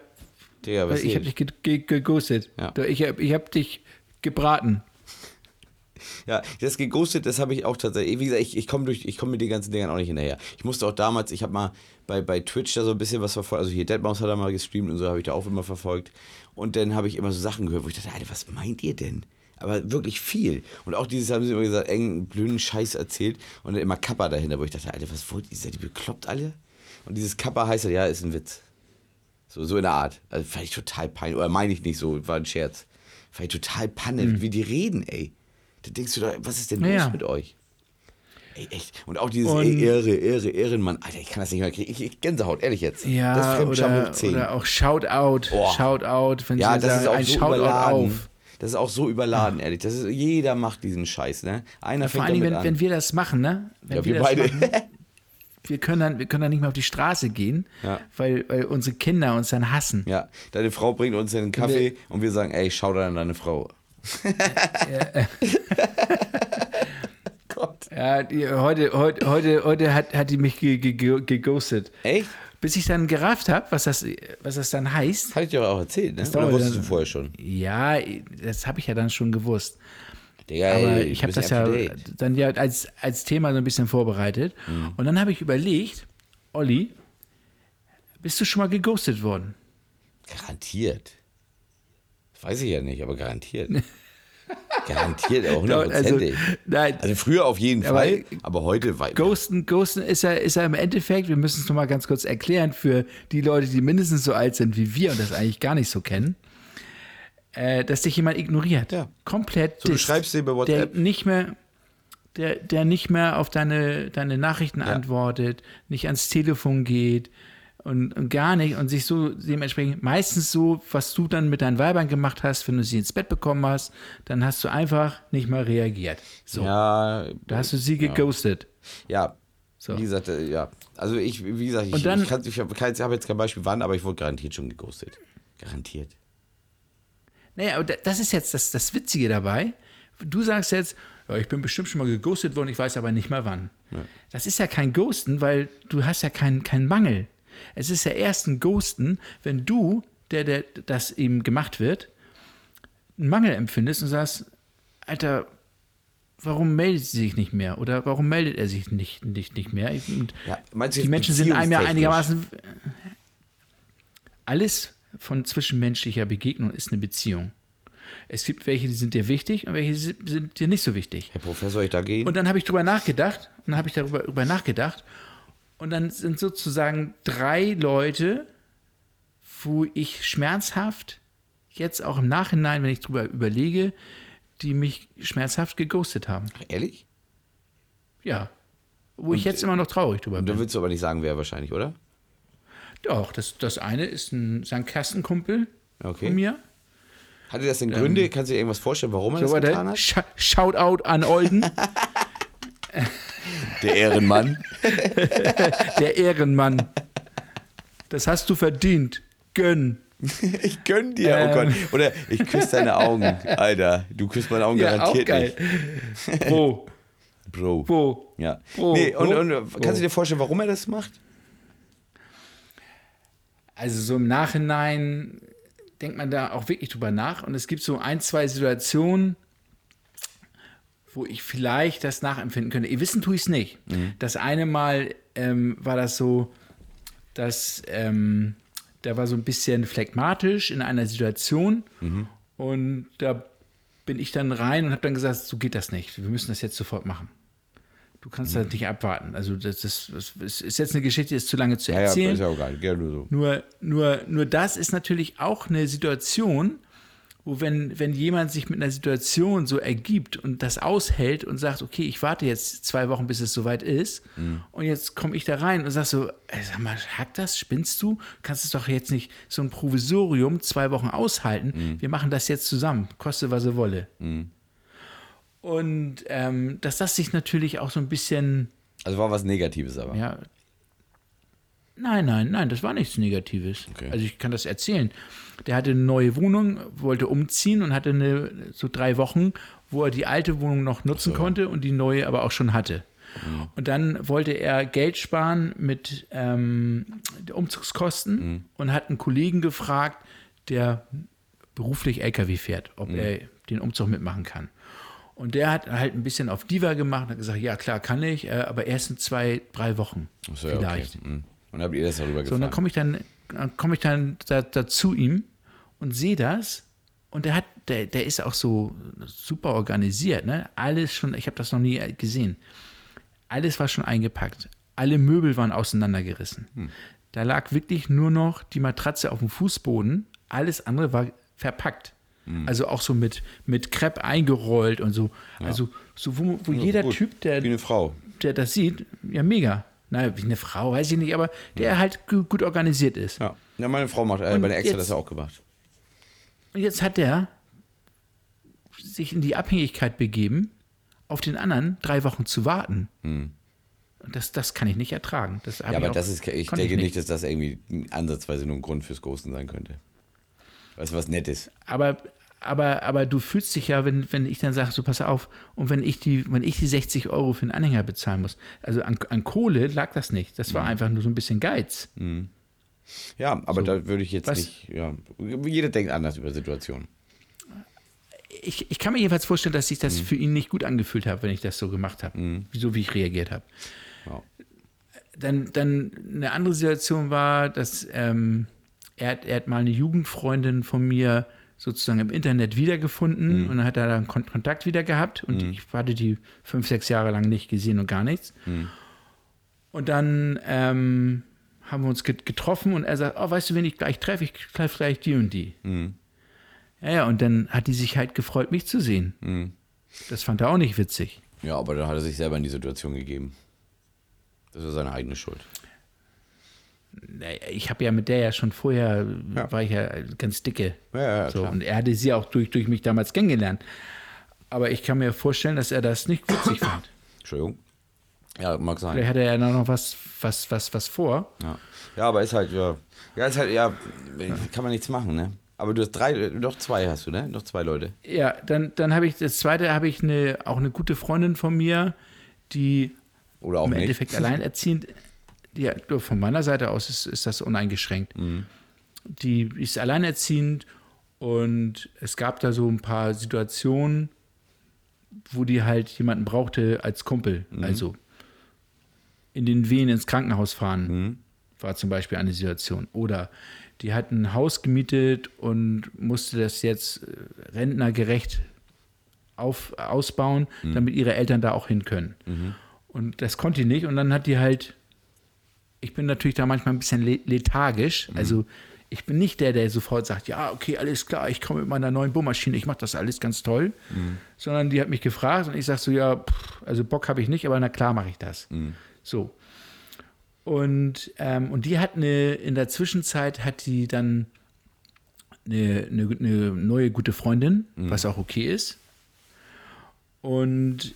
Digga, was ich habe dich ge ge geghostet. Ja. Ich habe ich hab dich gebraten. <laughs> Ja, das geghostet, das habe ich auch tatsächlich. Wie gesagt, ich, ich komme komm mit den ganzen Dingern auch nicht hinterher. Ich musste auch damals, ich habe mal bei, bei Twitch da so ein bisschen was verfolgt. Also hier Deadmaus hat er mal gestreamt und so habe ich da auch immer verfolgt. Und dann habe ich immer so Sachen gehört, wo ich dachte, Alter, was meint ihr denn? Aber wirklich viel. Und auch dieses haben sie immer gesagt, engen, blöden Scheiß erzählt. Und dann immer Kappa dahinter, wo ich dachte, Alter, was wollt ihr? Seid ihr bekloppt alle? Und dieses Kappa heißt ja, ist ein Witz. So, so in der Art. Also fand ich total peinlich. Oder meine ich nicht so, war ein Scherz. Fand ich total panne, wie die reden, ey. Da denkst du da, was ist denn los. Ja. mit euch? Ey, echt. Und auch dieses Und- Ehre, Ehre, Ehrenmann. Alter, ich kann das nicht mehr kriegen. Ich, ich Gänsehaut, ehrlich jetzt. das ist Ja, oder, hoch 10. oder auch Shoutout, Oh. Shoutout, wenn ja, sie das sagen, ist auch ein so Shoutout überladen. auf. Das ist auch so überladen, ehrlich. Das ist, jeder macht diesen Scheiß, ne? Einer Vor allen Dingen, damit wenn, an. wenn wir das machen, ne? Wenn ja, wir das beide. Machen, <laughs> wir, können dann, wir können dann nicht mehr auf die Straße gehen, Ja. weil, weil unsere Kinder uns dann hassen. ja, deine Frau bringt uns einen Kaffee und wir sagen, ey, schau da an deine Frau. <laughs> Gott. Ja, die, heute, heute, heute, heute hat, hat die mich ge, ge, ge, geghostet. Echt? Bis ich dann gerafft habe, was das, was das dann heißt. Hatte ich dir auch erzählt, ne? Oder dauert wusstest du dann- vorher schon? Ja, das habe ich ja dann schon gewusst. Digga, Aber ey, ich du habe das ja dann ja als, als Thema so ein bisschen vorbereitet. Mhm. Und dann habe ich überlegt, Olli, bist du schon mal geghostet worden? Garantiert. Weiß ich ja nicht, aber garantiert. <laughs> garantiert, aber Also, hundertprozentig. nein, Also früher auf jeden Aber- Fall, aber heute wei- Ghosten, Ghosten ist ja, ist ja im Endeffekt, wir müssen es nochmal ganz kurz erklären für die Leute, die mindestens so alt sind wie wir und das eigentlich gar nicht so kennen, äh, dass dich jemand ignoriert. Ja. Komplett. So, du disst, schreibst dir über WhatsApp. Der nicht mehr, der, der nicht mehr auf deine, deine Nachrichten antwortet, nicht ans Telefon geht und, und gar nicht und sich so dementsprechend meistens so, was du dann mit deinen Weibern gemacht hast, wenn du sie ins Bett bekommen hast, dann hast du einfach nicht mal reagiert. So, Ja, da hast du sie geghostet. ja. So. Wie gesagt, äh, ja. Also ich, wie gesagt, ich, dann- ich, kann- ich habe hab jetzt kein Beispiel wann, aber ich wurde garantiert schon geghostet. Garantiert. Naja, aber da- das ist jetzt das, das Witzige dabei. Du sagst jetzt, ja, ich bin bestimmt schon mal geghostet worden, ich weiß aber nicht mehr wann. Das ist ja kein Ghosten, weil du hast ja keinen keinen Mangel. Es ist ja erst ein Ghosten, wenn du, der, der das eben gemacht wird, einen Mangel empfindest und sagst, Alter, warum meldet sie sich nicht mehr? Oder warum meldet er sich nicht, nicht, nicht mehr? Ja, die Menschen sind einem ja einigermaßen. Alles von zwischenmenschlicher Begegnung ist eine Beziehung. Es gibt welche, die sind dir wichtig und welche sind dir nicht so wichtig. Herr Professor, ich da gehen? Und dann habe ich drüber nachgedacht und dann habe ich darüber, darüber nachgedacht und dann sind sozusagen drei Leute, wo ich schmerzhaft jetzt auch im Nachhinein, wenn ich drüber überlege, die mich schmerzhaft geghostet haben. Ehrlich? Ja. Wo ich jetzt immer noch traurig drüber Da bin. willst du aber nicht sagen, wer wahrscheinlich, oder? Doch, das, das eine ist ein St. Klassenkumpel Okay. von mir. Hatte das denn Gründe? Kannst du dir irgendwas vorstellen, warum er So, das getan hat? Sh Shoutout an Olden, <laughs> Der Ehrenmann. <laughs> der Ehrenmann. Das hast du verdient. Gönn. ich gönn dir, oh Ähm. Gott. Oder ich küsse deine Augen. Alter, du küsst meine Augen Ja, garantiert nicht. Wo? Bro. Wo? Ja. Wo? nee, und, und kannst du dir vorstellen, warum er das macht? Also so im Nachhinein denkt man da auch wirklich drüber nach. Und es gibt so ein, zwei Situationen, wo ich vielleicht das nachempfinden könnte. Ihr wissen tue ich es nicht. Das eine Mal ähm, war das so, dass ähm, der war so ein bisschen phlegmatisch in einer Situation und da bin ich dann rein und habe dann gesagt, so geht das nicht. Wir müssen das jetzt sofort machen. Du kannst das nicht abwarten. Also das, das, das ist jetzt eine Geschichte, die ist zu lange zu Ja, ja, erzählen. ist ja auch geil. Gerne so. Nur, nur, nur das ist natürlich auch eine Situation, wo wenn, wenn jemand sich mit einer Situation so ergibt und das aushält und sagt, okay, ich warte jetzt zwei Wochen, bis es soweit ist und jetzt komme ich da rein und sag so, ey, sag mal, hackt das, spinnst du? Kannst es doch jetzt nicht so ein Provisorium zwei Wochen aushalten. Wir machen das jetzt zusammen, koste was er wolle. Und ähm, dass das sich natürlich auch so ein bisschen Also war was Negatives aber. ja. Nein, nein, nein, das war nichts Negatives. Okay. Also ich kann das erzählen. Der hatte eine neue Wohnung, wollte umziehen und hatte eine, so drei Wochen, wo er die alte Wohnung noch nutzen konnte und die neue aber auch schon hatte. Und dann wollte er Geld sparen mit ähm, Umzugskosten und hat einen Kollegen gefragt, der beruflich LKW fährt, ob er den Umzug mitmachen kann. Und der hat halt ein bisschen auf Diva gemacht und hat gesagt, ja klar kann ich, äh, aber erst in zwei, drei Wochen so, vielleicht. Okay. Und habt ihr das darüber So, und dann gefahren? komme ich dann, dann komme ich dann da, da zu ihm und sehe das. Und der hat, der, der ist auch so super organisiert, ne? Alles schon, ich habe das noch nie gesehen. Alles war schon eingepackt. Alle Möbel waren auseinandergerissen. Hm. Da lag wirklich nur noch die Matratze auf dem Fußboden. Alles andere war verpackt. Hm. Also auch so mit, mit Crepe eingerollt und so. Also so, wo, wo jeder gut. Typ, der, Wie eine Frau. der das sieht, ja mega. Naja, wie eine Frau, weiß ich nicht, aber der halt gu- gut organisiert ist. Ja. ja, meine Frau macht, äh, meine Ex hat das ja auch gemacht. Und jetzt hat der sich in die Abhängigkeit begeben, auf den anderen drei Wochen zu warten. Und das, das kann ich nicht ertragen. Das Hm. Ja, ich aber auch- das ist, ich denke nicht, dass das irgendwie ansatzweise nur ein Grund fürs Ghosten sein könnte. Weißt du, was nett ist? Aber, aber, aber du fühlst dich ja, wenn, wenn ich dann sage, so pass auf, und wenn ich die, wenn ich die 60 Euro für einen Anhänger bezahlen muss, also an, an Kohle lag das nicht. Das war Hm. einfach nur so ein bisschen Geiz. Ja, aber da würde ich jetzt Was- nicht, ja, jeder denkt anders über Situationen. Ich, ich kann mir jedenfalls vorstellen, dass sich Hm. das für ihn nicht gut angefühlt hat, wenn ich das so gemacht habe. Wieso, wie ich reagiert habe. Ja. dann, dann eine andere Situation war, dass ähm, er, hat, er hat mal eine Jugendfreundin von mir sozusagen im Internet wiedergefunden und dann hat er dann Kon Kontakt wieder gehabt und ich hatte die fünf, sechs Jahre lang nicht gesehen und gar nichts. Und dann ähm, haben wir uns get- getroffen und er sagt, oh, weißt du, wen ich gleich treffe? Ich treffe gleich die und die. Ja, ja, und dann hat die sich halt gefreut, mich zu sehen. Das fand er auch nicht witzig. Ja, aber dann hat er sich selber in die Situation gegeben. Das ist seine eigene Schuld. Naja, Ich habe ja mit der ja schon vorher, Ja. war ich ja ganz dicke. Ja, ja, so, und er hatte sie auch durch, durch mich damals kennengelernt. Aber ich kann mir vorstellen, dass er das nicht witzig <coughs> fand. Entschuldigung. Ja, mag sein. Vielleicht hat er ja noch was, was, was, was vor. Ja. ja, aber ist halt, ja. Ja, ist halt, ja, kann man nichts machen, ne? Aber du hast drei, noch zwei hast du, ne? Noch zwei Leute. Ja, dann, dann habe ich, das zweite habe ich eine, auch eine gute Freundin von mir, die Oder auch im nicht. Endeffekt <laughs> alleinerziehend, die, von meiner Seite aus ist, ist das uneingeschränkt. Mhm. Die ist alleinerziehend und es gab da so ein paar Situationen, wo die halt jemanden brauchte als Kumpel. Mhm. Also in den Wehen ins Krankenhaus fahren, war zum Beispiel eine Situation. Oder die hat ein Haus gemietet und musste das jetzt äh, rentnergerecht auf, ausbauen, damit ihre Eltern da auch hin können. Und das konnte die nicht. Und dann hat die halt, ich bin natürlich da manchmal ein bisschen le- lethargisch. Also ich bin nicht der, der sofort sagt, ja, okay, alles klar, ich komme mit meiner neuen Bohrmaschine, ich mache das alles ganz toll. Sondern die hat mich gefragt und ich sage so, ja, pff, also Bock habe ich nicht, aber na klar mache ich das. So. Und, ähm, und die hat eine, in der Zwischenzeit hat die dann eine, eine, eine neue gute Freundin, was auch okay ist. Und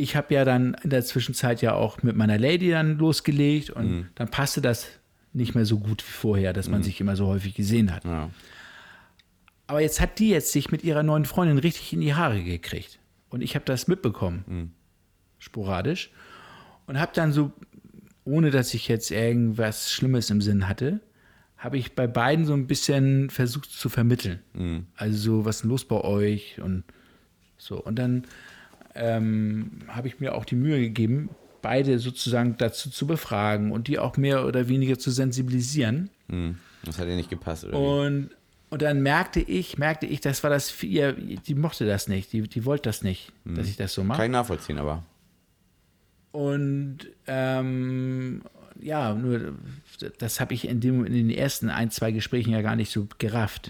ich habe ja dann in der Zwischenzeit ja auch mit meiner Lady dann losgelegt und dann passte das nicht mehr so gut wie vorher, dass man sich immer so häufig gesehen hat. Ja. Aber jetzt hat die jetzt sich mit ihrer neuen Freundin richtig in die Haare gekriegt. Und ich habe das mitbekommen. Sporadisch. Und habe dann so, ohne dass ich jetzt irgendwas Schlimmes im Sinn hatte, habe ich bei beiden so ein bisschen versucht zu vermitteln. Also so, was ist los bei euch? Und so. Und dann ähm, habe ich mir auch die Mühe gegeben, beide sozusagen dazu zu befragen und die auch mehr oder weniger zu sensibilisieren. Hm. Das hat ihr nicht gepasst, oder? Und, und dann merkte ich, merkte ich, das war das für ihr, die mochte das nicht, die, die wollte das nicht, dass ich das so mache. Kann ich nachvollziehen, aber. Und ähm, ja, nur das habe ich in, dem, in den ersten ein, zwei Gesprächen ja gar nicht so gerafft.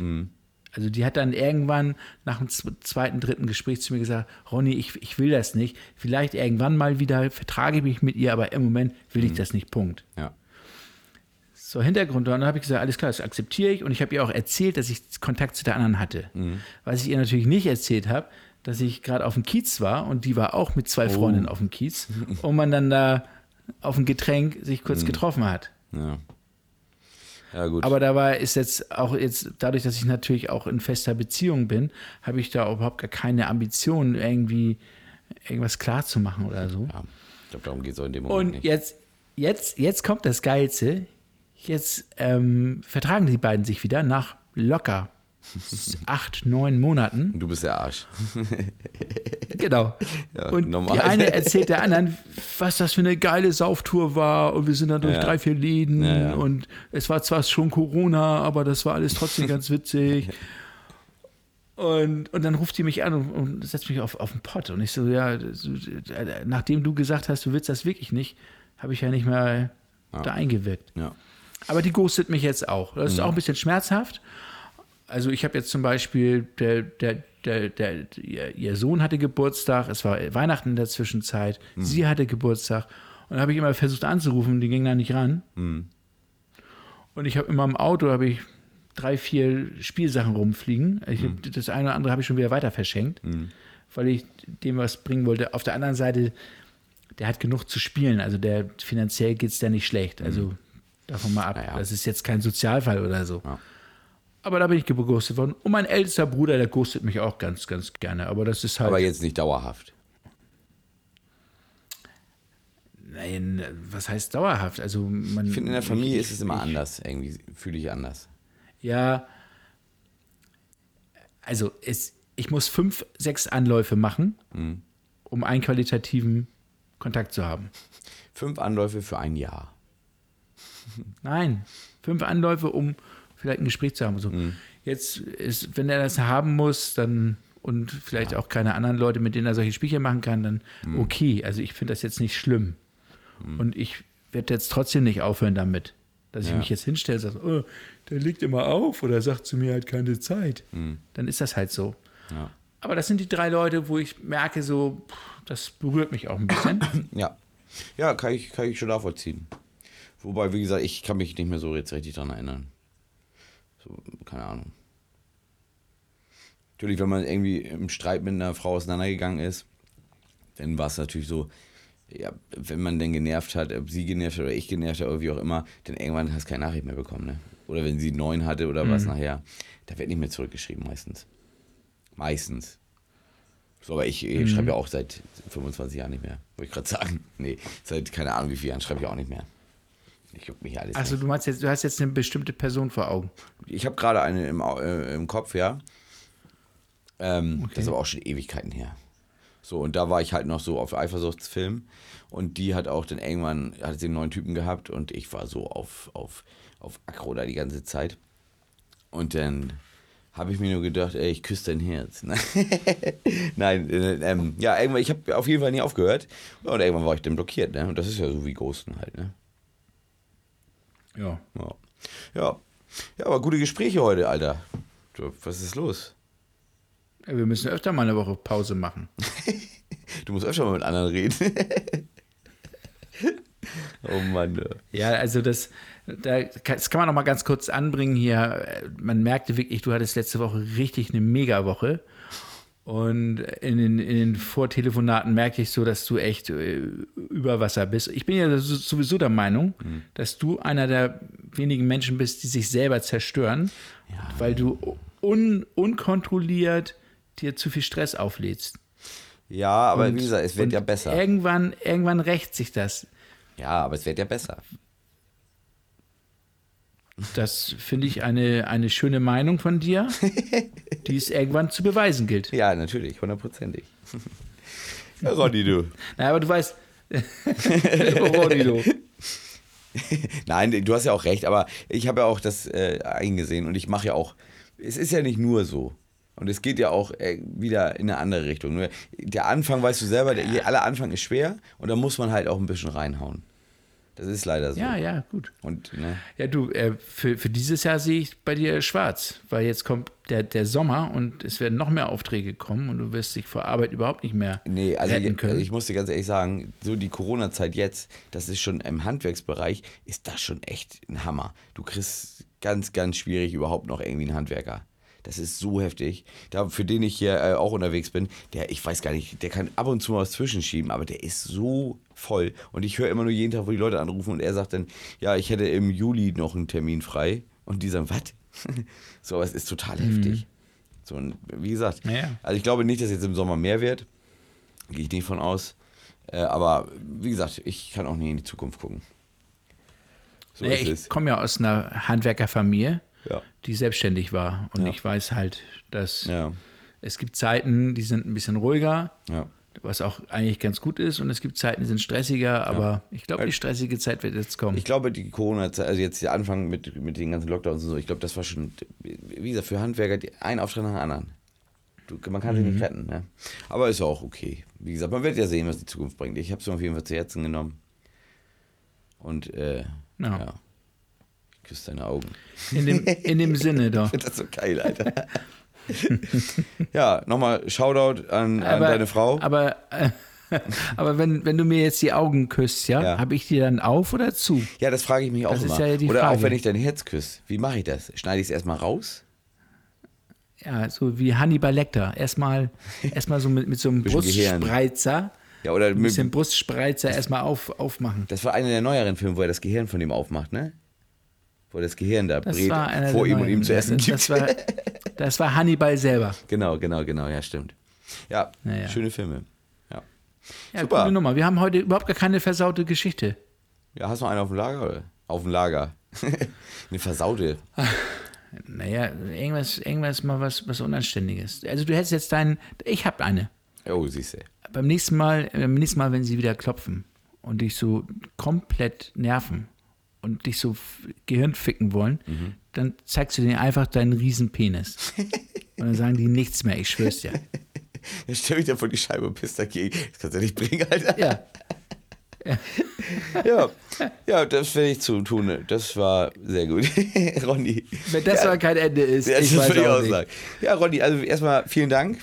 Also die hat dann irgendwann nach dem zweiten, dritten Gespräch zu mir gesagt, Ronny, ich, ich will das nicht. Vielleicht irgendwann mal wieder vertrage ich mich mit ihr, aber im Moment will ich das nicht. Punkt. Ja. So, Hintergrund. Und dann habe ich gesagt, alles klar, das akzeptiere ich. Und ich habe ihr auch erzählt, dass ich Kontakt zu der anderen hatte. Was ich ihr natürlich nicht erzählt habe, dass ich gerade auf dem Kiez war und die war auch mit zwei Freundinnen auf dem Kiez <laughs> und man dann da auf ein Getränk sich kurz getroffen hat. Ja. Ja, gut. Aber dabei ist jetzt auch jetzt, dadurch, dass ich natürlich auch in fester Beziehung bin, habe ich da überhaupt gar keine Ambition, irgendwie irgendwas klar zu machen oder so. ja, ich glaube, darum geht es auch in dem Moment Und nicht. jetzt, jetzt, jetzt kommt das Geilste. Jetzt ähm, vertragen die beiden sich wieder nach locker acht, neun Monaten. Du bist der Arsch. <laughs> Genau. Ja, und normal. die eine erzählt der anderen, was das für eine geile Sauftour war und wir sind dann durch Ja. drei, vier Läden Ja, und es war zwar schon Corona, aber das war alles trotzdem ganz witzig. <laughs> Und, und dann ruft die mich an und, und setzt mich auf, auf den Pott. Und ich so, ja, nachdem du gesagt hast, du willst das wirklich nicht, habe ich ja nicht mehr da eingewirkt. Ja. Aber die ghostet mich jetzt auch. Das ist auch ein bisschen schmerzhaft. Also ich habe jetzt zum Beispiel, der, der, der, der, ihr, ihr Sohn hatte Geburtstag, es war Weihnachten in der Zwischenzeit, sie hatte Geburtstag und da habe ich immer versucht anzurufen, die ging da nicht ran. Und ich habe immer im Auto, habe ich drei, vier Spielsachen rumfliegen. Ich hab, Das eine oder andere habe ich schon wieder weiter verschenkt, weil ich dem was bringen wollte. Auf der anderen Seite, der hat genug zu spielen, also der finanziell geht es der nicht schlecht. Also davon mal ab. Naja. Das ist jetzt kein Sozialfall oder so. Ja. Aber da bin ich geghostet worden. Und mein ältester Bruder, der ghostet mich auch ganz, ganz gerne. Aber das ist halt. Aber jetzt nicht dauerhaft. nein, was heißt dauerhaft? Also man. Ich finde, in der Familie ich, ist es immer ich, anders. Irgendwie fühle ich anders. Ja. Also es, ich muss fünf, sechs Anläufe machen, Mhm. um einen qualitativen Kontakt zu haben. Fünf Anläufe für ein Jahr. Nein, fünf Anläufe, um vielleicht ein Gespräch zu haben. So. Jetzt ist, wenn er das haben muss, dann und vielleicht auch keine anderen Leute, mit denen er solche Spielchen machen kann, dann okay. Also ich finde das jetzt nicht schlimm. Und ich werde jetzt trotzdem nicht aufhören damit, dass ich Ja. mich jetzt hinstelle und sage, oh, der liegt immer auf oder sagt zu mir halt keine Zeit. Dann ist das halt so. Ja. Aber das sind die drei Leute, wo ich merke, so, das berührt mich auch ein bisschen. <coughs> Ja. Ja, kann ich, kann ich schon nachvollziehen. Wobei, wie gesagt, ich kann mich nicht mehr so jetzt richtig dran erinnern. Keine Ahnung. Natürlich, wenn man irgendwie im Streit mit einer Frau auseinandergegangen ist, dann war es natürlich so, ja, wenn man denn genervt hat, ob sie genervt hat oder ich genervt hat oder wie auch immer, dann irgendwann hast du keine Nachricht mehr bekommen, ne? Oder wenn sie neuen hatte oder was nachher, da wird nicht mehr zurückgeschrieben meistens. Meistens. So, aber ich, ich schreibe ja auch seit 25 Jahren nicht mehr, wollte ich gerade sagen. Nee, seit keine Ahnung wie vielen Jahren schreibe ich auch nicht mehr. Ich juckt mich alles Also nicht. du meinst jetzt, du hast jetzt eine bestimmte Person vor Augen. Ich habe gerade eine im, äh, im Kopf, ja. Ähm, Das ist aber auch schon Ewigkeiten her. So, und da war ich halt noch so auf Eifersuchtsfilm. Und die hat auch dann irgendwann, hat sie einen neuen Typen gehabt und ich war so auf, auf, auf Aggro da die ganze Zeit. Und dann habe ich mir nur gedacht, ey, ich küsse dein Herz. <laughs> Nein, äh, ähm, ja, irgendwann, ich habe auf jeden Fall nie aufgehört. Und irgendwann war ich dann blockiert, ne? Und das ist ja so wie Ghosten halt, ne? Ja. Ja. Ja. Ja, aber gute Gespräche heute, Alter. Was ist los? Ja, Wir müssen öfter mal eine Woche Pause machen. <laughs> Du musst öfter mal mit anderen reden. <laughs> oh Mann. Ja, also das, da, das kann man noch mal ganz kurz anbringen hier. Man merkte wirklich, du hattest letzte Woche richtig eine Mega-Woche. Und in den, in den Vortelefonaten merke ich so, dass du echt äh, über Wasser bist. Ich bin ja so- sowieso der Meinung, dass du einer der wenigen Menschen bist, die sich selber zerstören, weil du un, unkontrolliert dir zu viel Stress auflädst. Ja, aber Und- wie gesagt, es wird ja besser. Irgendwann, irgendwann rächt sich das. Ja, aber es wird ja besser. Das finde ich eine, eine schöne Meinung von dir, <laughs> die es irgendwann zu beweisen gilt. Ja, natürlich, hundertprozentig. <laughs> Ja, Ronny, du. Na, aber du weißt, <laughs> Ronny, du. Nein, du hast ja auch recht, aber ich habe ja auch das äh, eingesehen und ich mache ja auch, es ist ja nicht nur so. Und es geht ja auch äh, wieder in eine andere Richtung. Nur der Anfang, weißt du selber, der, aller Anfang ist schwer und da muss man halt auch ein bisschen reinhauen. Das ist leider so. Ja, ja, gut. Und ne, Ja, du, äh, für, für dieses Jahr sehe ich bei dir schwarz, weil jetzt kommt der, der Sommer und es werden noch mehr Aufträge kommen und du wirst dich vor Arbeit überhaupt nicht mehr Nee, also retten ich, können. ich muss dir ganz ehrlich sagen, so die Corona-Zeit jetzt, das ist schon im Handwerksbereich, ist das schon echt ein Hammer. Du kriegst ganz, ganz schwierig überhaupt noch irgendwie einen Handwerker. Das ist so heftig. Da, für den ich hier äh, auch unterwegs bin, der, ich weiß gar nicht, der kann ab und zu mal was zwischenschieben, aber der ist so voll. Und ich höre immer nur jeden Tag, wo die Leute anrufen und er sagt dann, ja, ich hätte im Juli noch einen Termin frei. Und die sagen, was? <laughs> so, aber es ist total heftig. So, und wie gesagt, Ja, also ich glaube nicht, dass jetzt im Sommer mehr wird. Gehe ich nicht von aus. Äh, aber wie gesagt, ich kann auch nicht in die Zukunft gucken. So naja, ich komme ja aus einer Handwerkerfamilie, Ja. die selbstständig war. Und Ja. ich weiß halt, dass es gibt Zeiten, die sind ein bisschen ruhiger, ja. Was auch eigentlich ganz gut ist. Und es gibt Zeiten, die sind stressiger, aber ich glaube, die stressige Zeit wird jetzt kommen. Ich glaube, die Corona-Zeit, also jetzt der Anfang mit, mit den ganzen Lockdowns und so, ich glaube, das war schon, wie gesagt, für Handwerker ein Auftrag nach dem anderen. Du, man kann sich Mhm. nicht retten, ne? Aber ist ja auch okay. Wie gesagt, man wird ja sehen, was die Zukunft bringt. Ich habe es mir auf jeden Fall zu Herzen genommen. Und, äh, Ja. ja. Ich küsse deine Augen. In dem, in dem <laughs> Sinne doch. Ich finde das so geil, Alter. <laughs> ja, nochmal Shoutout an, an Aber- deine Frau. Aber, äh, <laughs> aber wenn, wenn du mir jetzt die Augen küsst, ja, Ja. habe ich die dann auf oder zu? Ja, das frage ich mich auch Das ist immer. ja die Oder auch Frage. wenn ich dein Herz küsse. Wie mache ich das? Schneide ich es erstmal raus? Ja, so wie Hannibal Lecter. Erstmal, <laughs> erstmal so mit, mit so einem. Brustspreizer, Ja, oder ein mit, bisschen Brustspreizer erstmal auf, aufmachen. das war einer der neueren Filme, wo er das Gehirn von ihm aufmacht, ne? Wo das Gehirn da Das brät vor ihm und ihm zu essen das, gibt. das, war, das war Hannibal selber. genau, genau, genau, ja, stimmt. Ja, Ja, ja. schöne Filme. Ja. Ja, Super. coole Nummer. Wir haben heute überhaupt gar keine versaute Geschichte. ja, hast du noch einen auf dem Lager? Oder? Auf dem Lager. <laughs> Eine versaute. <laughs> Naja, irgendwas, irgendwas mal was, was Unanständiges. Also du hättest jetzt deinen, ich habe eine. Oh, siehst du. Beim nächsten Mal, beim nächsten Mal, wenn sie wieder klopfen und dich so komplett nerven und dich so Gehirn ficken wollen, Mhm. dann zeigst du denen einfach deinen Riesenpenis. und dann sagen die nichts mehr, ich schwör's dir. <laughs> Dann stell mich da vor die Scheibe und piss dagegen. Das kannst du nicht bringen, Alter. Ja, Ja, ja das werde ich zu tun. Das war sehr gut. <laughs> Ronny. wenn das ja, mal kein Ende ist, Ja, ich das weiß ich auch nicht. sagen. Ja, Ronny, also erstmal vielen Dank.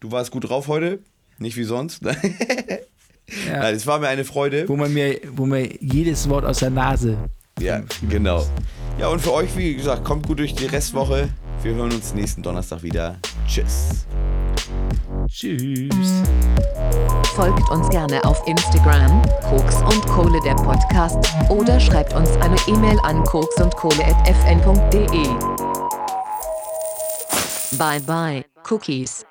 Du warst gut drauf heute. Nicht wie sonst. <laughs> Ja. Nein, es war mir eine Freude. Wo man mir, wo mir jedes Wort aus der Nase. Ja, genau. Ja, und für euch, wie gesagt, kommt gut durch die Restwoche. Wir hören uns nächsten Donnerstag wieder. Tschüss. Tschüss. Folgt uns gerne auf Instagram, Koks und Kohle der Podcast, oder schreibt uns eine E-Mail an koksundkohle.fn.de. Bye bye, Cookies.